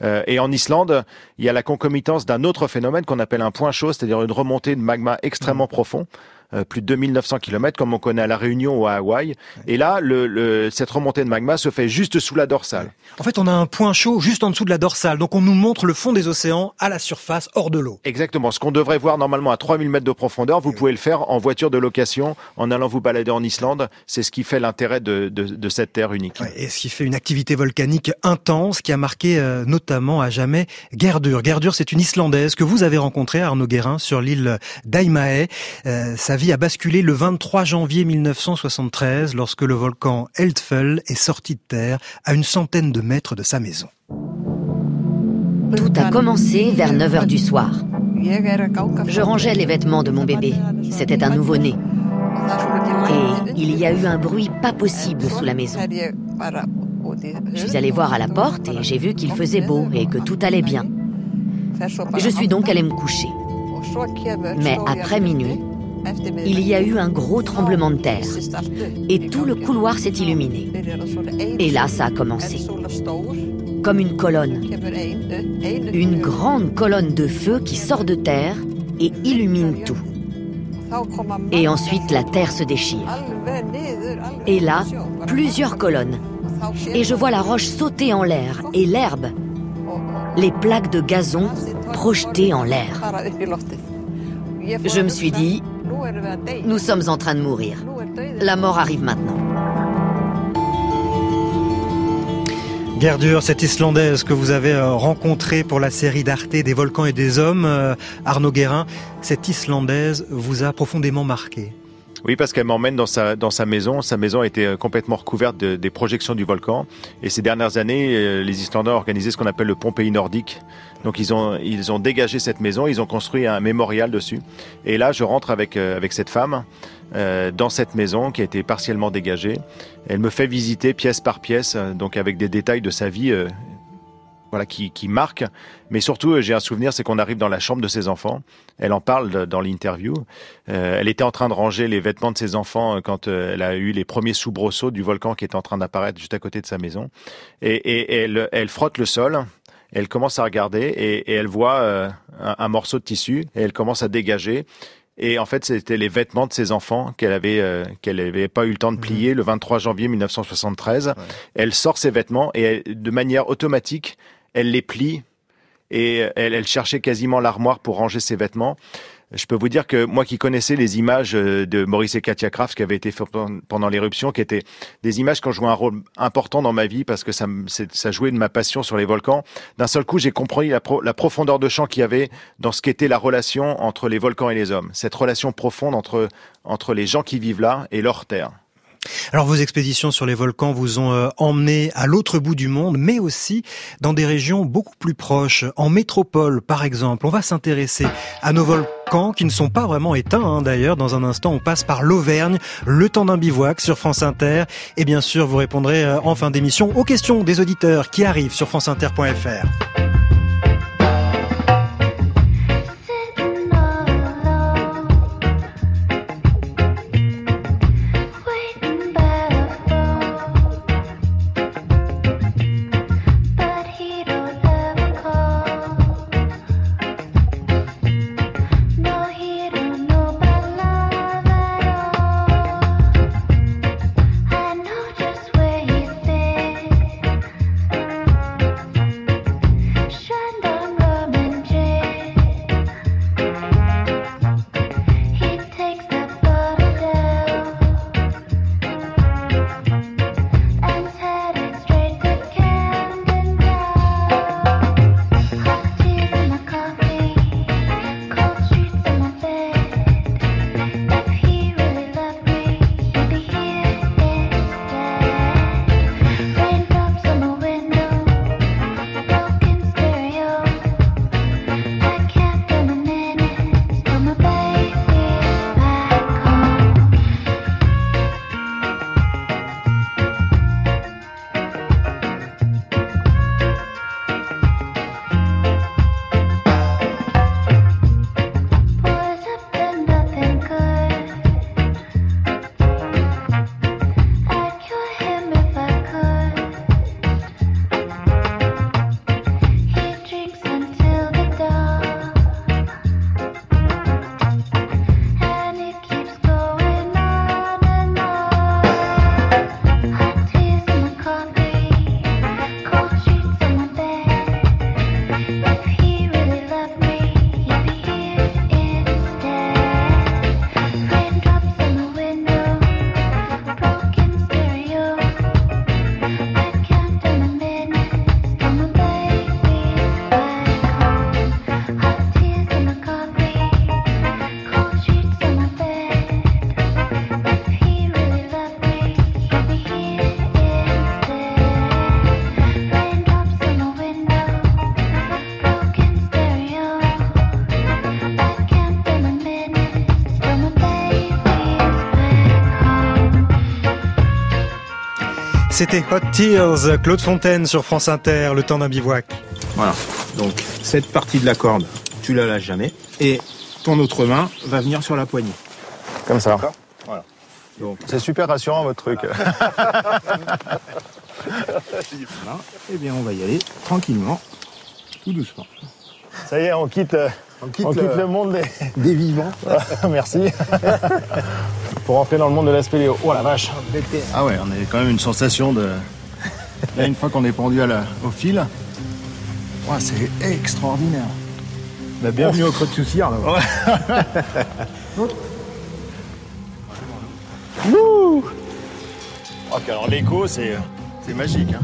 Euh, et en Islande, il y a la concomitance d'un autre phénomène qu'on appelle un point chaud, c'est-à-dire une remontée de magma extrêmement profond. Euh, plus de 2900 km comme on connaît à La Réunion ou à Hawaï. Et là, le, le, cette remontée de magma se fait juste sous la dorsale. En fait, on a un point chaud juste en dessous de la dorsale. Donc on nous montre le fond des océans à la surface, hors de l'eau. Exactement. Ce qu'on devrait voir normalement à 3000 mètres de profondeur, vous pouvez le faire en voiture de location, en allant vous balader en Islande. C'est ce qui fait l'intérêt de, de, de, cette terre unique. Ouais, et ce qui fait une activité volcanique intense qui a marqué euh, notamment à jamais Gerdur. Gerdur, c'est une Islandaise que vous avez rencontrée, Arnaud Guérin, sur l'île d'Aimae. Euh, sa vie a basculé le 23 janvier 1973 lorsque le volcan Eldfell est sorti de terre à une centaine de mètres de sa maison. Tout a commencé vers 9 heures du soir. Je rangeais les vêtements de mon bébé. C'était un nouveau-né. Et il y a eu un bruit pas possible sous la maison. Je suis allée voir à la porte et j'ai vu qu'il faisait beau et que tout allait bien. Je suis donc allée me coucher. Mais après minuit, il y a eu un gros tremblement de terre et tout le couloir s'est illuminé. Et là, ça a commencé. Comme une colonne. Une grande colonne de feu qui sort de terre et illumine tout. Et ensuite, la terre se déchire. Et là, plusieurs colonnes. Et je vois la roche sauter en l'air et l'herbe, les plaques de gazon projetées en l'air. Je me suis dit, nous sommes en train de mourir. La mort arrive maintenant. Gerdur, cette Islandaise que vous avez euh, rencontrée pour la série d'Arte des volcans et des hommes, euh, Arnaud Guérin, cette Islandaise vous a profondément marqué. Oui, parce qu'elle m'emmène dans sa, dans sa maison. Sa maison a été euh, complètement recouverte de, des projections du volcan. Et ces dernières années, euh, les Islandais ont organisé ce qu'on appelle le Pompéi nordique. Donc ils ont, ils ont dégagé cette maison, ils ont construit un mémorial dessus. Et là, je rentre avec, euh, avec cette femme euh, dans cette maison qui a été partiellement dégagée. Elle me fait visiter pièce par pièce, donc avec des détails de sa vie voilà, qui, qui marque. Mais surtout, j'ai un souvenir, c'est qu'on arrive dans la chambre de ses enfants. Elle en parle dans l'interview. Euh, elle était en train de ranger les vêtements de ses enfants euh, quand euh, elle a eu les premiers soubresauts du volcan qui était en train d'apparaître juste à côté de sa maison. Et, elle, elle, frotte le sol. Elle commence à regarder et, et elle voit euh, un, un, morceau de tissu et elle commence à dégager. Et en fait, c'était les vêtements de ses enfants qu'elle avait euh, qu'elle avait pas eu le temps de plier mmh. le 23 janvier 1973. Ouais. Elle sort ses vêtements et elle, de manière automatique, elle les plie et elle, elle cherchait quasiment l'armoire pour ranger ses vêtements. Je peux vous dire que moi qui connaissais les images euh, de Maurice et Katia Kraft qui avaient été faites pendant l'éruption, qui étaient des images qui ont joué un rôle important dans ma vie parce que ça, ça jouait de ma passion sur les volcans. D'un seul coup, j'ai compris la, la, profondeur de champ qu'il y avait dans ce qu'était la relation entre les volcans et les hommes. Cette relation profonde entre, entre les gens qui vivent là et leur terre. Alors vos expéditions sur les volcans vous ont euh, emmené à l'autre bout du monde, mais aussi dans des régions beaucoup plus proches, en métropole par exemple. On va s'intéresser à nos volcans qui ne sont pas vraiment éteints hein, d'ailleurs. Dans un instant, on passe par l'Auvergne, le temps d'un bivouac sur France Inter. Et bien sûr, vous répondrez euh, en fin d'émission aux questions des auditeurs qui arrivent sur franceinter.fr. C'était Hot Tears, Claude Fontaine sur France Inter, le temps d'un bivouac. Voilà. Donc, cette partie de la corde, tu la lâches jamais. Et ton autre main va venir sur la poignée. Comme ça. Voilà. C'est super rassurant votre truc. Voilà. Eh bien, on va y aller tranquillement, tout doucement. Ça y est, on quitte, euh, on quitte, le- le... monde des, Des vivants. Merci. Pour rentrer dans le monde de la spéléo. Oh la vache. Ah ouais, on a quand même une sensation de. Là, une fois qu'on est pendu à la- au fil, c'est extraordinaire. Bah, bienvenue au creux de Soussire, là. Wouh Oh, puis alors l'écho, c'est c'est magique. Hein.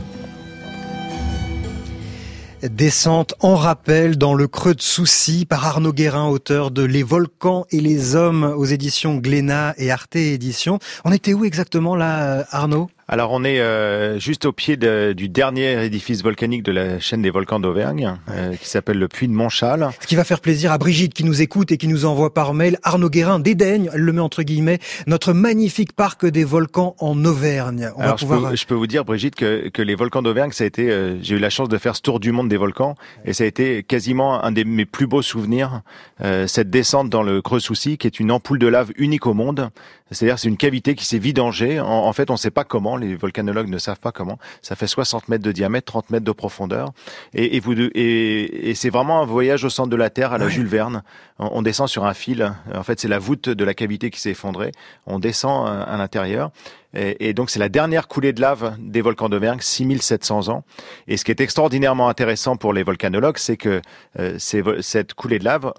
Descente en rappel dans le creux de Soucy par Arnaud Guérin, auteur de Les volcans et les hommes aux éditions Glénat et Arte Éditions. On était où exactement là, Arnaud? Alors on est euh, juste au pied de- du dernier édifice volcanique de la chaîne des volcans d'Auvergne, euh, qui s'appelle le Puy de Montchal. Ce qui va faire plaisir à Brigitte qui nous écoute et qui nous envoie par mail. Arnaud Guérin dédaigne, elle le met entre guillemets, notre magnifique parc des volcans en Auvergne. On Alors, va je, pouvoir... peux, je peux vous dire, Brigitte, que, que les volcans d'Auvergne, ça a été, euh, j'ai eu la chance de faire ce tour du monde des volcans, et ça a été quasiment un des mes plus beaux souvenirs, euh, cette descente dans le Creux Soucy, qui est une ampoule de lave unique au monde. C'est-à-dire, c'est une cavité qui s'est vidangée. En, en fait, on ne sait pas comment, les volcanologues ne savent pas comment. Ça fait 60 mètres de diamètre, 30 mètres de profondeur, et, et, vous, et, et c'est vraiment un voyage au centre de la Terre à la Jules Verne. On, on descend sur un fil. En fait, c'est la voûte de la cavité qui s'est effondrée. On descend euh, à l'intérieur. Et, donc c'est la dernière coulée de lave des volcans d'Auvergne, 6700 ans. Et ce qui est extraordinairement intéressant pour les volcanologues, c'est que euh, cette coulée de lave,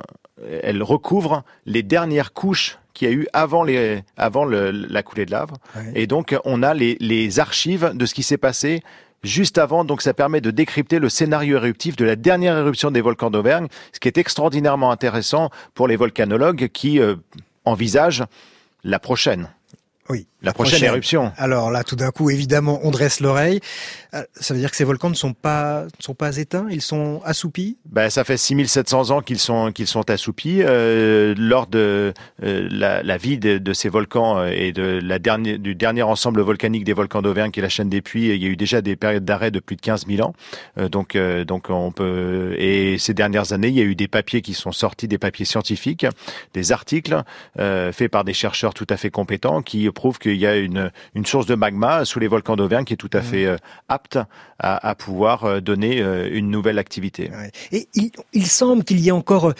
elle recouvre les dernières couches qu'il y a eu avant, les, avant le- la coulée de lave. Et donc on a les, les archives de ce qui s'est passé juste avant, donc ça permet de décrypter le scénario éruptif de la dernière éruption des volcans d'Auvergne, ce qui est extraordinairement intéressant pour les volcanologues qui euh, envisagent la prochaine. Oui, La prochaine éruption. Alors là, tout d'un coup, évidemment, on dresse l'oreille. Euh, Ça veut dire que ces volcans ne sont pas, ne sont pas éteints, ils sont assoupis? Ben, ça fait 6700 ans qu'ils sont qu'ils sont assoupis. Euh, lors de euh, la, la vie de, de ces volcans euh, et de la dernière du dernier ensemble volcanique des volcans d'Auvergne, qui est la chaîne des Puys, il y a eu déjà des périodes d'arrêt de plus de 15 000 ans. Euh, donc euh, donc on peut et ces dernières années, il y a eu des papiers qui sont sortis, des papiers scientifiques, des articles euh, faits par des chercheurs tout à fait compétents qui prouvent qu'il y a une une source de magma sous les volcans d'Auvergne qui est tout à fait euh, apte à, à pouvoir euh, donner euh, une nouvelle activité. Et il, il semble qu'il y ait encore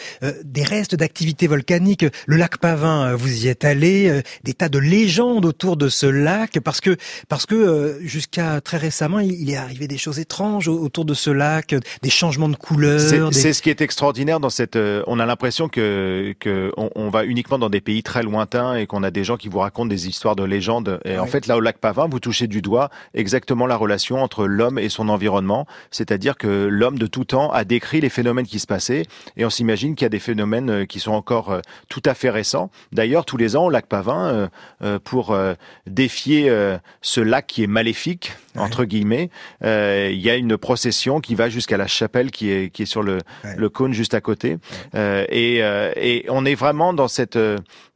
des restes d'activité volcanique. Le lac Pavin, vous y êtes allé, des tas de légendes autour de ce lac, parce que parce que jusqu'à très récemment, il, il est arrivé des choses étranges au- autour de ce lac, des changements de couleurs. C'est des- ce qui est extraordinaire dans cette. on a l'impression que que on, on va uniquement dans des pays très lointains et qu'on a des gens qui vous racontent des histoires de légendes. Et en fait, là au lac Pavin, vous touchez du doigt exactement la relation entre l'homme et son environnement. C'est-à-dire que l'homme de tout temps a décrit les phénomènes qui se passaient et on s'imagine qu'il y a des phénomènes euh, qui sont encore euh, tout à fait récents. D'ailleurs, tous les ans au lac Pavin, euh, pour défier ce lac qui est maléfique entre guillemets, il y a une procession qui va jusqu'à la chapelle qui est qui est sur le le cône juste à côté. Et, et on est vraiment dans cette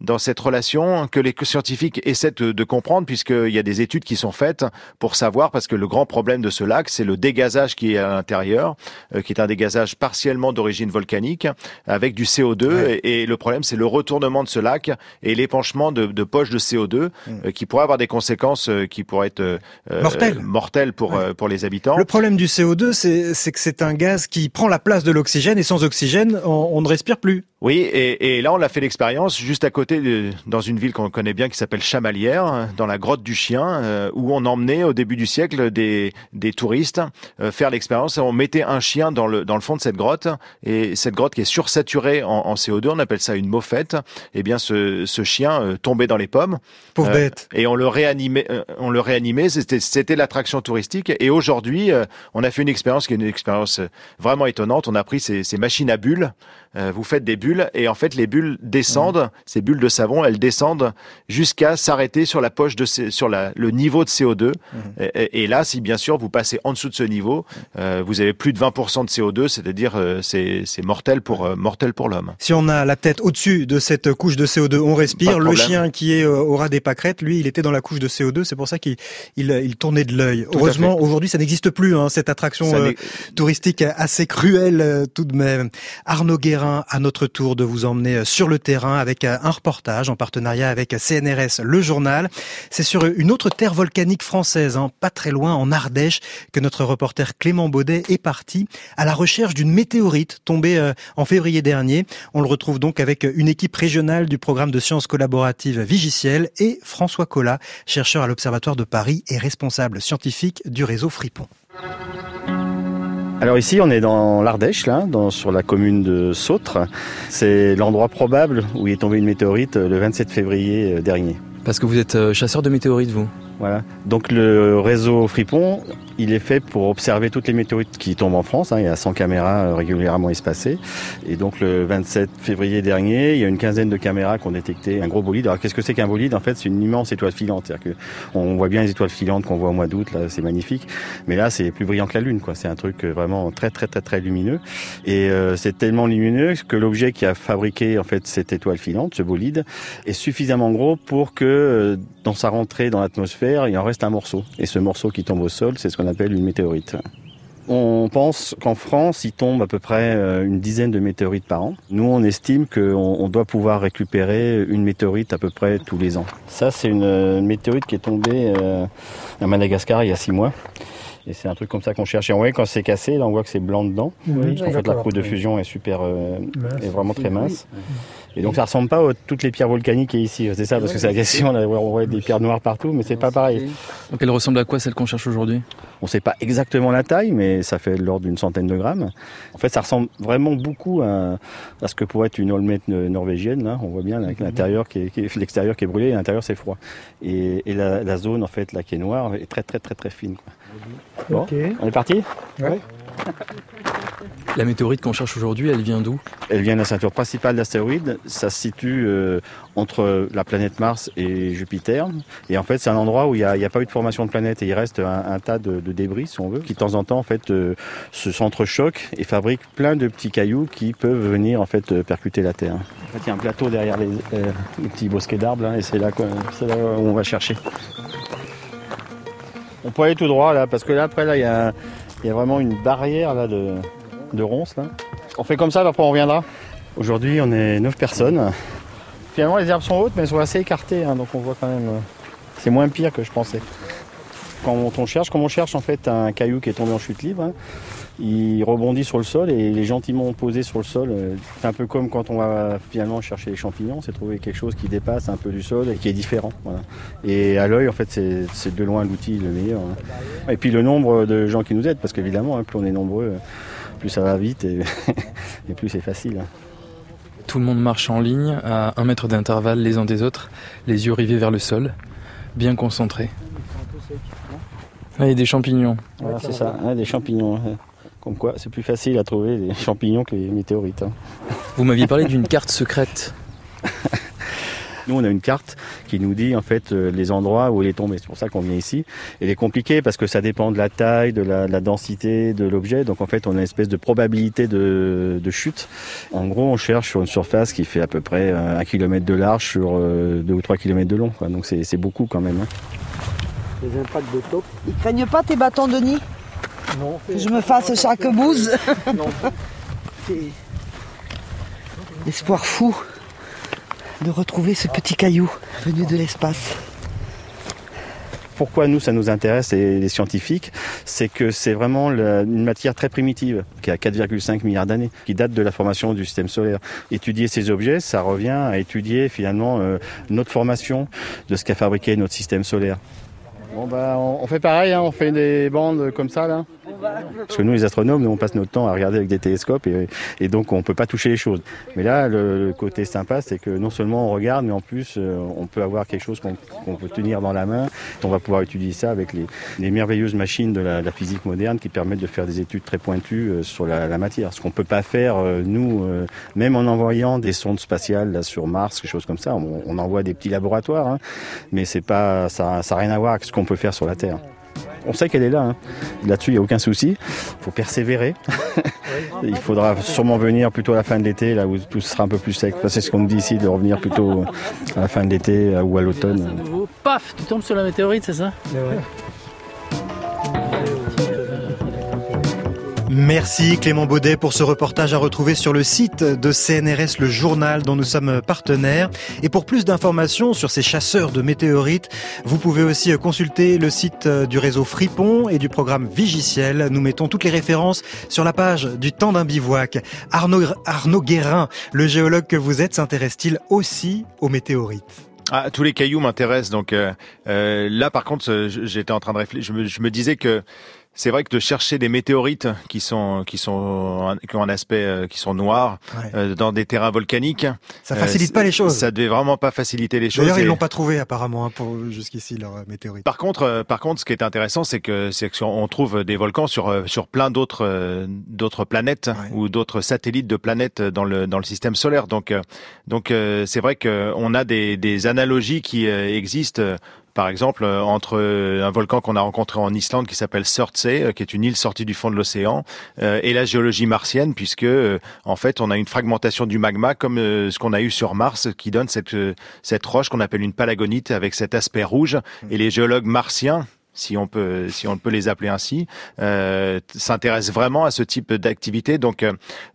dans cette relation que les scientifiques essaient de, de comprendre puisqu'il y a des études qui sont faites pour savoir parce que le grand problème de ce lac c'est le dégazage qui est à l'intérieur, euh, qui est un dégazage partiellement d'origine volcanique avec du CO2 et, et le problème c'est le retournement de ce lac et l'épanchement de, de poches de CO2 euh, qui pourraient avoir des conséquences euh, qui pourraient être Mortelles. mortelles pour pour les habitants. Le problème du CO2, c'est c'est que c'est un gaz qui prend la place de l'oxygène et sans oxygène, on, on ne respire plus. Oui, et, et là on a fait l'expérience juste à côté, de- dans une ville qu'on connaît bien qui s'appelle Chamalières, dans la grotte du chien, euh, où on emmenait au début du siècle des, des touristes euh, faire l'expérience. On mettait un chien dans le, dans le fond de cette grotte, et cette grotte qui est sursaturée en, en CO2, on appelle ça une moffette. Eh bien, ce, ce chien euh, tombait dans les pommes. Pauvre bête. Et on le réanimait, on le réanimait. C'était, l'attraction touristique. Et aujourd'hui, on a fait une expérience qui est une expérience vraiment étonnante. On a pris ces, ces machines à bulles. Euh, vous faites des bulles et en fait les bulles descendent, ces bulles de savon, elles descendent jusqu'à s'arrêter sur la poche de sur la, le niveau de CO2. Mhm. Et, là, si bien sûr vous passez en dessous de ce niveau, euh, vous avez plus de 20% de CO2, c'est-à-dire euh, c'est mortel pour mortel pour l'homme. Si on a la tête au-dessus de cette couche de CO2, on respire. Le chien qui est au ras des pâquerettes, lui, il était dans la couche de CO2. C'est pour ça qu'il il, tournait de l'œil. Heureusement, aujourd'hui, ça n'existe plus. Hein, cette attraction touristique assez cruelle tout de même. Arnaud Guérin, à notre tour de vous emmener sur le terrain avec un reportage en partenariat avec CNRS, le journal. C'est sur une autre terre volcanique française, hein, pas très loin, en Ardèche, que notre reporter Clément Baudet est parti à la recherche d'une météorite tombée euh, en février dernier. On le retrouve donc avec une équipe régionale du programme de sciences collaboratives Vigiciel et François Collat, chercheur à l'Observatoire de Paris et responsable scientifique du réseau Fripon. Alors ici, on est dans l'Ardèche, là, dans, sur la commune de Sautre. C'est l'endroit probable où est tombée une météorite le 27 février euh, dernier. Parce que vous êtes euh, chasseur de météorites, vous Voilà. Donc le réseau Fripon, il est fait pour observer toutes les météorites qui tombent en France. Hein. Il y a 100 caméras euh, régulièrement espacées. Et donc le 27 février dernier, il y a une quinzaine de caméras qui ont détecté un gros bolide. Alors qu'est-ce que c'est qu'un bolide? En fait, c'est une immense étoile filante. C'est-à-dire que on voit bien les étoiles filantes qu'on voit au mois d'août. Là, c'est magnifique. Mais là, c'est plus brillant que la Lune. Quoi. C'est un truc euh, vraiment très très très très lumineux. Et euh, c'est tellement lumineux que l'objet qui a fabriqué en fait cette étoile filante, ce bolide, est suffisamment gros pour que dans sa rentrée dans l'atmosphère, il en reste un morceau. Et ce morceau qui tombe au sol, c'est ce qu'on appelle une météorite. On pense qu'en France, il tombe à peu près euh, une dizaine de météorites par an. Nous, on estime qu'on doit pouvoir récupérer une météorite à peu près tous les ans. Ça, c'est une, météorite qui est tombée euh, à Madagascar il y a six mois. Et c'est un truc comme ça qu'on cherche. Et on voit quand c'est cassé, là on voit que c'est blanc dedans. en fait, la croûte de fusion est super, euh, est vraiment très mince. Et donc ça ressemble pas à toutes les pierres volcaniques qui est ici, c'est ça, parce que c'est la question, on voit des pierres noires partout, mais c'est pas pareil. Donc elle ressemble à quoi celle qu'on cherche aujourd'hui? On sait pas exactement la taille, mais ça fait l'ordre d'une centaine de grammes. En fait, ça ressemble vraiment beaucoup à, ce que pourrait être une olmette norvégienne. Là, on voit bien l'intérieur qui est, l'extérieur qui est brûlé, et l'intérieur c'est froid. Et, la, zone en fait là qui est noire est très très très très fine. Bon, on est parti? Ouais. La météorite qu'on cherche aujourd'hui, elle vient d'où? Elle vient de la ceinture principale d'astéroïdes. Ça se situe euh, entre la planète Mars et Jupiter. Et en fait, c'est un endroit où il n'y a, pas eu de formation de planète et il reste un, tas de, débris, si on veut, qui de temps en temps en fait euh, se s'entrechoquent et fabriquent plein de petits cailloux qui peuvent venir en fait euh, percuter la Terre. En fait, il y a un plateau derrière les, petits bosquets d'arbres et c'est là, là où on va chercher. On peut aller tout droit là, parce que là après là il y a, vraiment une barrière là de, de ronces. Là. On fait comme ça, après on reviendra. Aujourd'hui, on est 9 personnes. Finalement, les herbes sont hautes, mais elles sont assez écartées, hein, donc on voit quand même. Euh, c'est moins pire que je pensais. Quand on cherche, comme on cherche en fait un caillou qui est tombé en chute libre, hein, il rebondit sur le sol et il est gentiment posé sur le sol. Euh, c'est un peu comme quand on va finalement chercher les champignons, c'est trouver quelque chose qui dépasse un peu du sol et qui est différent. Et à l'œil, en fait, c'est de loin l'outil le meilleur. Hein. Et puis le nombre de gens qui nous aident, parce qu'évidemment, plus on est nombreux, plus ça va vite et, plus c'est facile. Hein. Tout le monde marche en ligne à un mètre d'intervalle les uns des autres, les yeux rivés vers le sol, bien concentrés. Ah, des champignons. c'est ça, des champignons. Comme quoi, c'est plus facile à trouver des champignons que les météorites. Hein. Vous m'aviez parlé d'une carte secrète. Nous, on a une carte qui nous dit en fait euh, les endroits où il est tombé. C'est pour ça qu'on vient ici. Elle est compliquée parce que ça dépend de la taille, de la, densité de l'objet. Donc en fait, on a une espèce de probabilité de, chute. En gros, on cherche sur une surface qui fait à peu près euh, un kilomètre de large sur 2 euh, ou 3 kilomètres de long. Donc c'est beaucoup quand même. Hein. Les impacts de top. Ils craignent pas tes bâtons de nid Non. Que je me fasse chaque bouse Non. Espoir fou de retrouver ce petit caillou venu de l'espace. Pourquoi nous ça nous intéresse les scientifiques, c'est que c'est vraiment une matière très primitive qui a 4,5 milliards d'années, qui date de la formation du système solaire. Étudier ces objets, ça revient à étudier finalement euh, notre formation de ce qu'a fabriqué notre système solaire. Bon bah on, fait pareil, hein, on fait des bandes comme ça là. Parce que nous, les astronomes, nous, on passe notre temps à regarder avec des télescopes et, donc on peut pas toucher les choses. Mais là, le, côté sympa, c'est que non seulement on regarde, mais en plus, euh, on peut avoir quelque chose qu'on peut tenir dans la main. On va pouvoir utiliser ça avec les, merveilleuses machines de la, physique moderne qui permettent de faire des études très pointues euh, sur la, matière. Ce qu'on peut pas faire, euh, nous, même en envoyant des sondes spatiales là, sur Mars, quelque chose comme ça. On, envoie des petits laboratoires, hein, mais c'est pas, ça n'a rien à voir avec ce qu'on peut faire sur la Terre. On sait qu'elle est là. Hein. Là-dessus, il n'y a aucun souci. Il faut persévérer. il faudra sûrement venir plutôt à la fin de l'été, là où tout sera un peu plus sec. c'est ce qu'on nous dit ici, de revenir plutôt à la fin de l'été ou à l'automne. Paf, tu tombes sur la météorite, c'est ça? Merci Clément Baudet pour ce reportage à retrouver sur le site de CNRS Le Journal dont nous sommes partenaires. Et pour plus d'informations sur ces chasseurs de météorites, vous pouvez aussi consulter le site du réseau Fripon et du programme Vigiciel. Nous mettons toutes les références sur la page du temps d'un bivouac. Arnaud, Arnaud Guérin, le géologue que vous êtes, s'intéresse-t-il aussi aux météorites? Ah, tous les cailloux m'intéressent. Donc euh, euh, là, par contre, j'étais en train de réfléchir. je me disais que c'est vrai que de chercher des météorites qui sont qui sont qui ont un aspect euh, qui sont noirs euh, dans des terrains volcanique, ça facilite pas les choses. Ça devait vraiment pas faciliter les choses. D'ailleurs, ils l'ont pas trouvé apparemment hein, pour jusqu'ici leur météorite. Par contre, euh, par contre, ce qui est intéressant, c'est que c'est qu'on trouve des volcans sur sur plein d'autres d'autres planètes ou d'autres satellites de planètes dans le dans le système solaire. Donc donc c'est vrai qu'on a des des analogies qui existent par exemple, euh, entre euh, un volcan qu'on a rencontré en Islande qui s'appelle Surtsey, euh, qui est une île sortie du fond de l'océan, et la géologie martienne, puisque en fait on a une fragmentation du magma comme ce qu'on a eu sur Mars, qui donne cette cette roche qu'on appelle une palagonite avec cet aspect rouge. Et les géologues martiens si on peut si on peut les appeler ainsi, euh, s'intéressent vraiment à ce type d'activité. Donc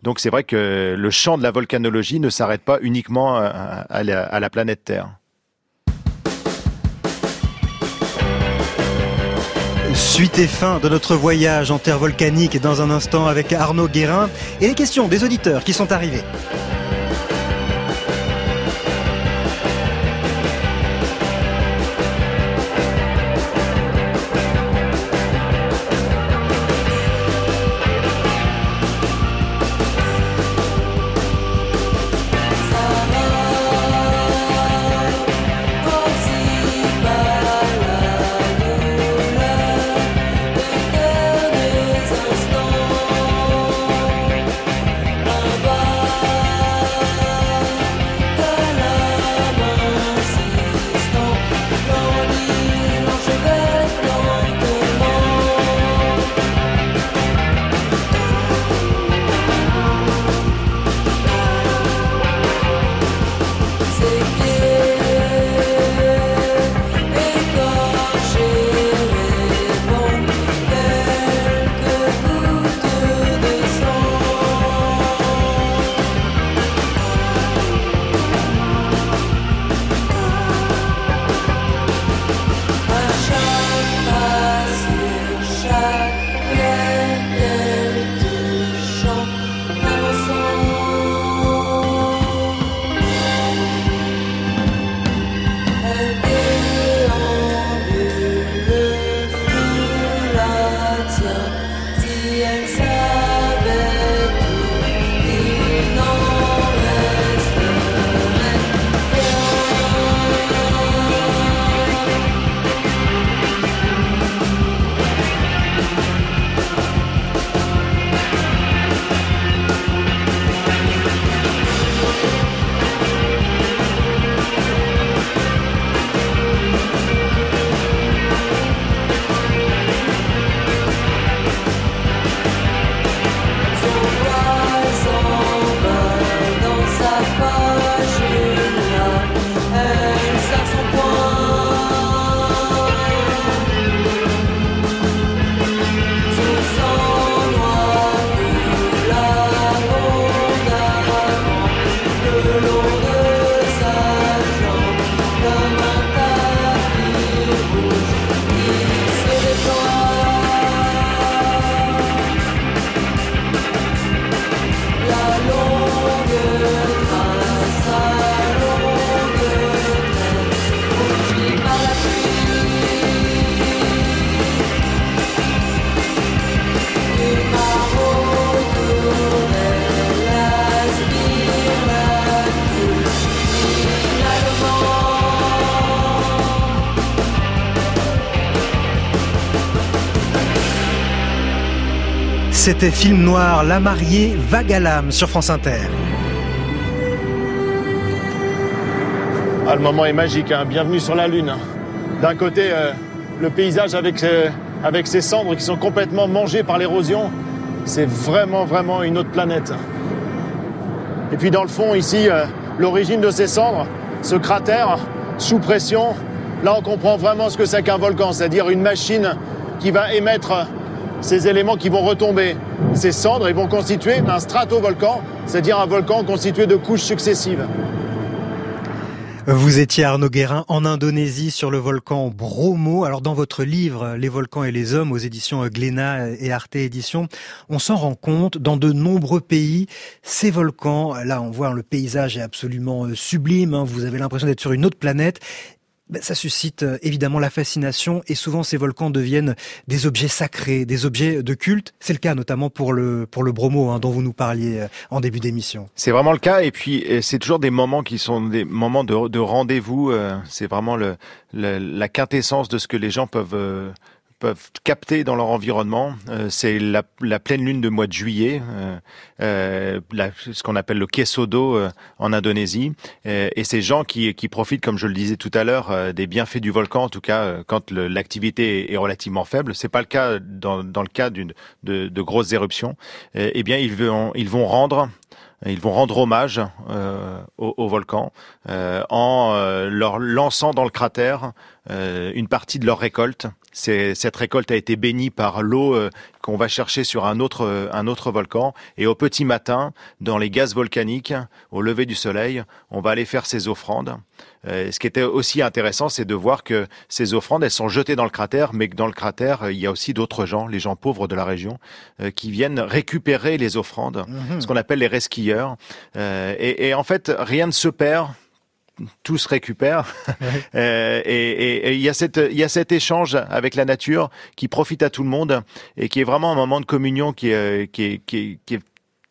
donc c'est vrai que le champ de la volcanologie ne s'arrête pas uniquement à la planète Terre. Suite et fin de notre voyage en terre volcanique dans un instant avec Arnaud Guérin et les questions des auditeurs qui sont arrivés. C'était film noir, La mariée vague à l'âme sur France Inter. Ah, le moment est magique, hein. bienvenue sur la Lune. D'un côté, euh, le paysage avec, euh, avec ses cendres qui sont complètement mangées par l'érosion, c'est vraiment, vraiment une autre planète. Et puis dans le fond, ici, euh, l'origine de ces cendres, ce cratère, sous pression, là on comprend vraiment ce que c'est qu'un volcan, c'est-à-dire une machine qui va émettre ces éléments qui vont retomber. Ces cendres, ils vont constituer un stratovolcan, c'est-à-dire un volcan constitué de couches successives. Vous étiez Arnaud Guérin en Indonésie sur le volcan Bromo. Alors dans votre livre Les volcans et les hommes aux éditions Glénat et Arte Éditions, on s'en rend compte dans de nombreux pays, ces volcans, là on voit le paysage est absolument euh, sublime, hein. vous avez l'impression d'être sur une autre planète ça suscite euh, évidemment la fascination et souvent ces volcans deviennent des objets sacrés, des objets de culte. C'est le cas notamment pour le pour le Bromo hein, dont vous nous parliez euh, en début d'émission. C'est vraiment le cas et puis euh, c'est toujours des moments qui sont des moments de, de rendez-vous. C'est vraiment le, la quintessence de ce que les gens peuvent peuvent capter dans leur environnement. Euh, c'est la, la, pleine lune de mois de juillet, euh, euh la, ce qu'on appelle le Kesodo euh, en Indonésie. et ces gens qui, qui profitent, comme je le disais tout à l'heure, des bienfaits du volcan, en tout cas quand l'activité est relativement faible. C'est pas le cas dans, dans le cas d'une de, de, grosses éruptions. eh bien, ils vont, ils vont rendre ils vont rendre hommage euh, au, au, volcan euh, en leur lançant dans le cratère une partie de leur récolte cette récolte a été bénie par l'eau euh, qu'on va chercher sur un autre, euh, un autre volcan. Et au petit matin, dans les gaz volcaniques, au lever du soleil, on va aller faire ces offrandes. Euh, ce qui était aussi intéressant, c'est de voir que ces offrandes, elles sont jetées dans le cratère, mais que dans le cratère, il y a aussi d'autres gens, les gens pauvres de la région, qui viennent récupérer les offrandes, mhm. ce qu'on appelle les resquilleurs. et, et en fait, rien ne se perd tout se récupère. Euh, et il y, a il y a cet échange avec la nature qui profite à tout le monde et qui est vraiment un moment de communion qui est, qui est, qui est,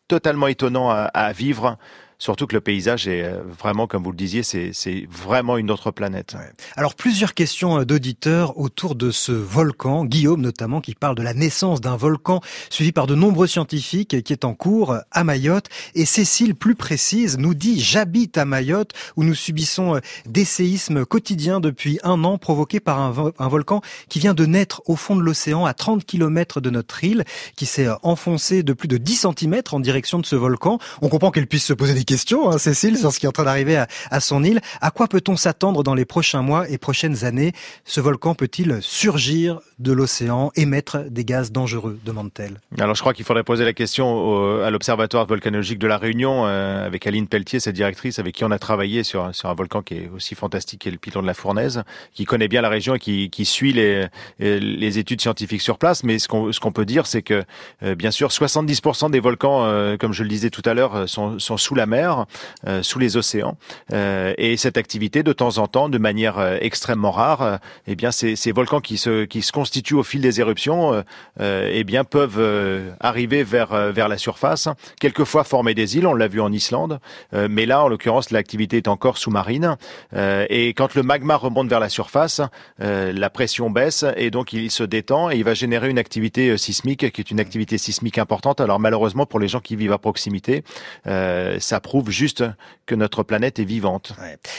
totalement étonnant à, à vivre. Surtout que le paysage est euh, vraiment, comme vous le disiez, c'est vraiment une autre planète. Alors plusieurs questions euh, d'auditeurs autour de ce volcan. Guillaume notamment qui parle de la naissance d'un volcan suivi par de nombreux scientifiques qui est en cours à Mayotte. Et Cécile, plus précise, nous dit j'habite à Mayotte où nous subissons euh, des séismes quotidiens depuis un an provoqués par un, un volcan qui vient de naître au fond de l'océan à 30 km de notre île, qui s'est enfoncé de plus de 10 cm en direction de ce volcan. On comprend qu'elle puisse se poser des question, hein, Cécile, sur ce qui est en train d'arriver à, son île. À quoi peut-on s'attendre dans les prochains mois et prochaines années? Ce volcan peut-il surgir de l'océan, émettre des gaz dangereux? demande-t-elle. Alors je crois qu'il faudrait poser la question à l'Observatoire volcanologique de la Réunion, euh, avec Aline Pelletier, sa directrice, avec qui on a travaillé sur, sur un volcan qui est aussi fantastique qu'est le Piton de la Fournaise, qui connaît bien la région et qui, qui suit les, les études scientifiques sur place. Mais ce qu'on peut dire, c'est que, euh, bien sûr, 70% des volcans, euh, comme je le disais tout à l'heure, sont, sont sous la mer euh, sous les océans. Euh, et cette activité, de temps en temps, de manière euh, extrêmement rare, eh bien, ces, ces, volcans qui se, qui se constituent au fil des éruptions, eh bien, peuvent arriver vers, vers la surface, quelquefois former des îles, on l'a vu en Islande, mais là, en l'occurrence, l'activité est encore sous-marine. et quand le magma remonte vers la surface, la pression baisse et donc il se détend et il va générer une activité sismique qui est une activité sismique importante. Alors malheureusement pour les gens qui vivent à proximité, ça prouve juste que notre planète est vivante.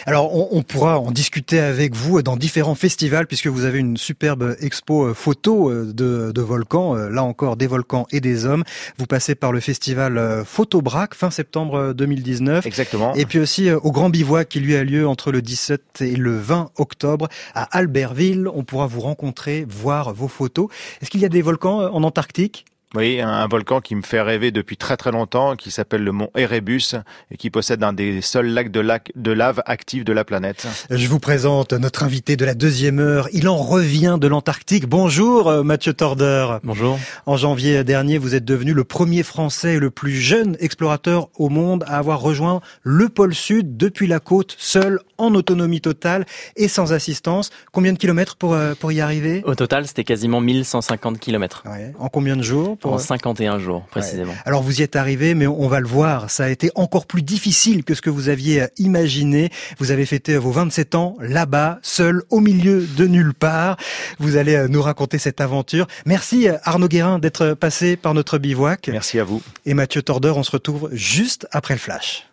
Alors on, on, pourra en discuter avec vous dans différents festivals puisque vous avez une superbe expo euh, photo euh, de, de volcans, euh, là encore des volcans et des hommes. Vous passez par le festival Photobrac fin septembre 2019. Exactement. Et puis aussi au Grand Bivouac qui lui a lieu entre le 17 et le 20 octobre à Albertville. On pourra vous rencontrer, voir vos photos. Est-ce qu'il y a des volcans en Antarctique? Oui, un, volcan qui me fait rêver depuis très très longtemps, qui s'appelle le mont Erebus et qui possède un des seuls lacs de, lac, de lave actifs de la planète. Je vous présente notre invité de la deuxième heure. Il en revient de l'Antarctique. Bonjour euh, Mathieu Torder. Bonjour. En janvier dernier, vous êtes devenu le premier Français et le plus jeune explorateur au monde à avoir rejoint le pôle Sud depuis la côte, seul, en autonomie totale et sans assistance. Combien de kilomètres pour, euh, pour y arriver? Au total, c'était quasiment 1150 kilomètres. En combien de jours? Pour... En 51 jours, précisément. Alors vous y êtes arrivé, mais on va le voir, ça a été encore plus difficile que ce que vous aviez imaginé. Vous avez fêté vos 27 ans là-bas, seul, au milieu de nulle part. Vous allez nous raconter cette aventure. Merci Arnaud Guérin d'être passé par notre bivouac. Merci à vous. Et Mathieu Tordeur, on se retrouve juste après le flash.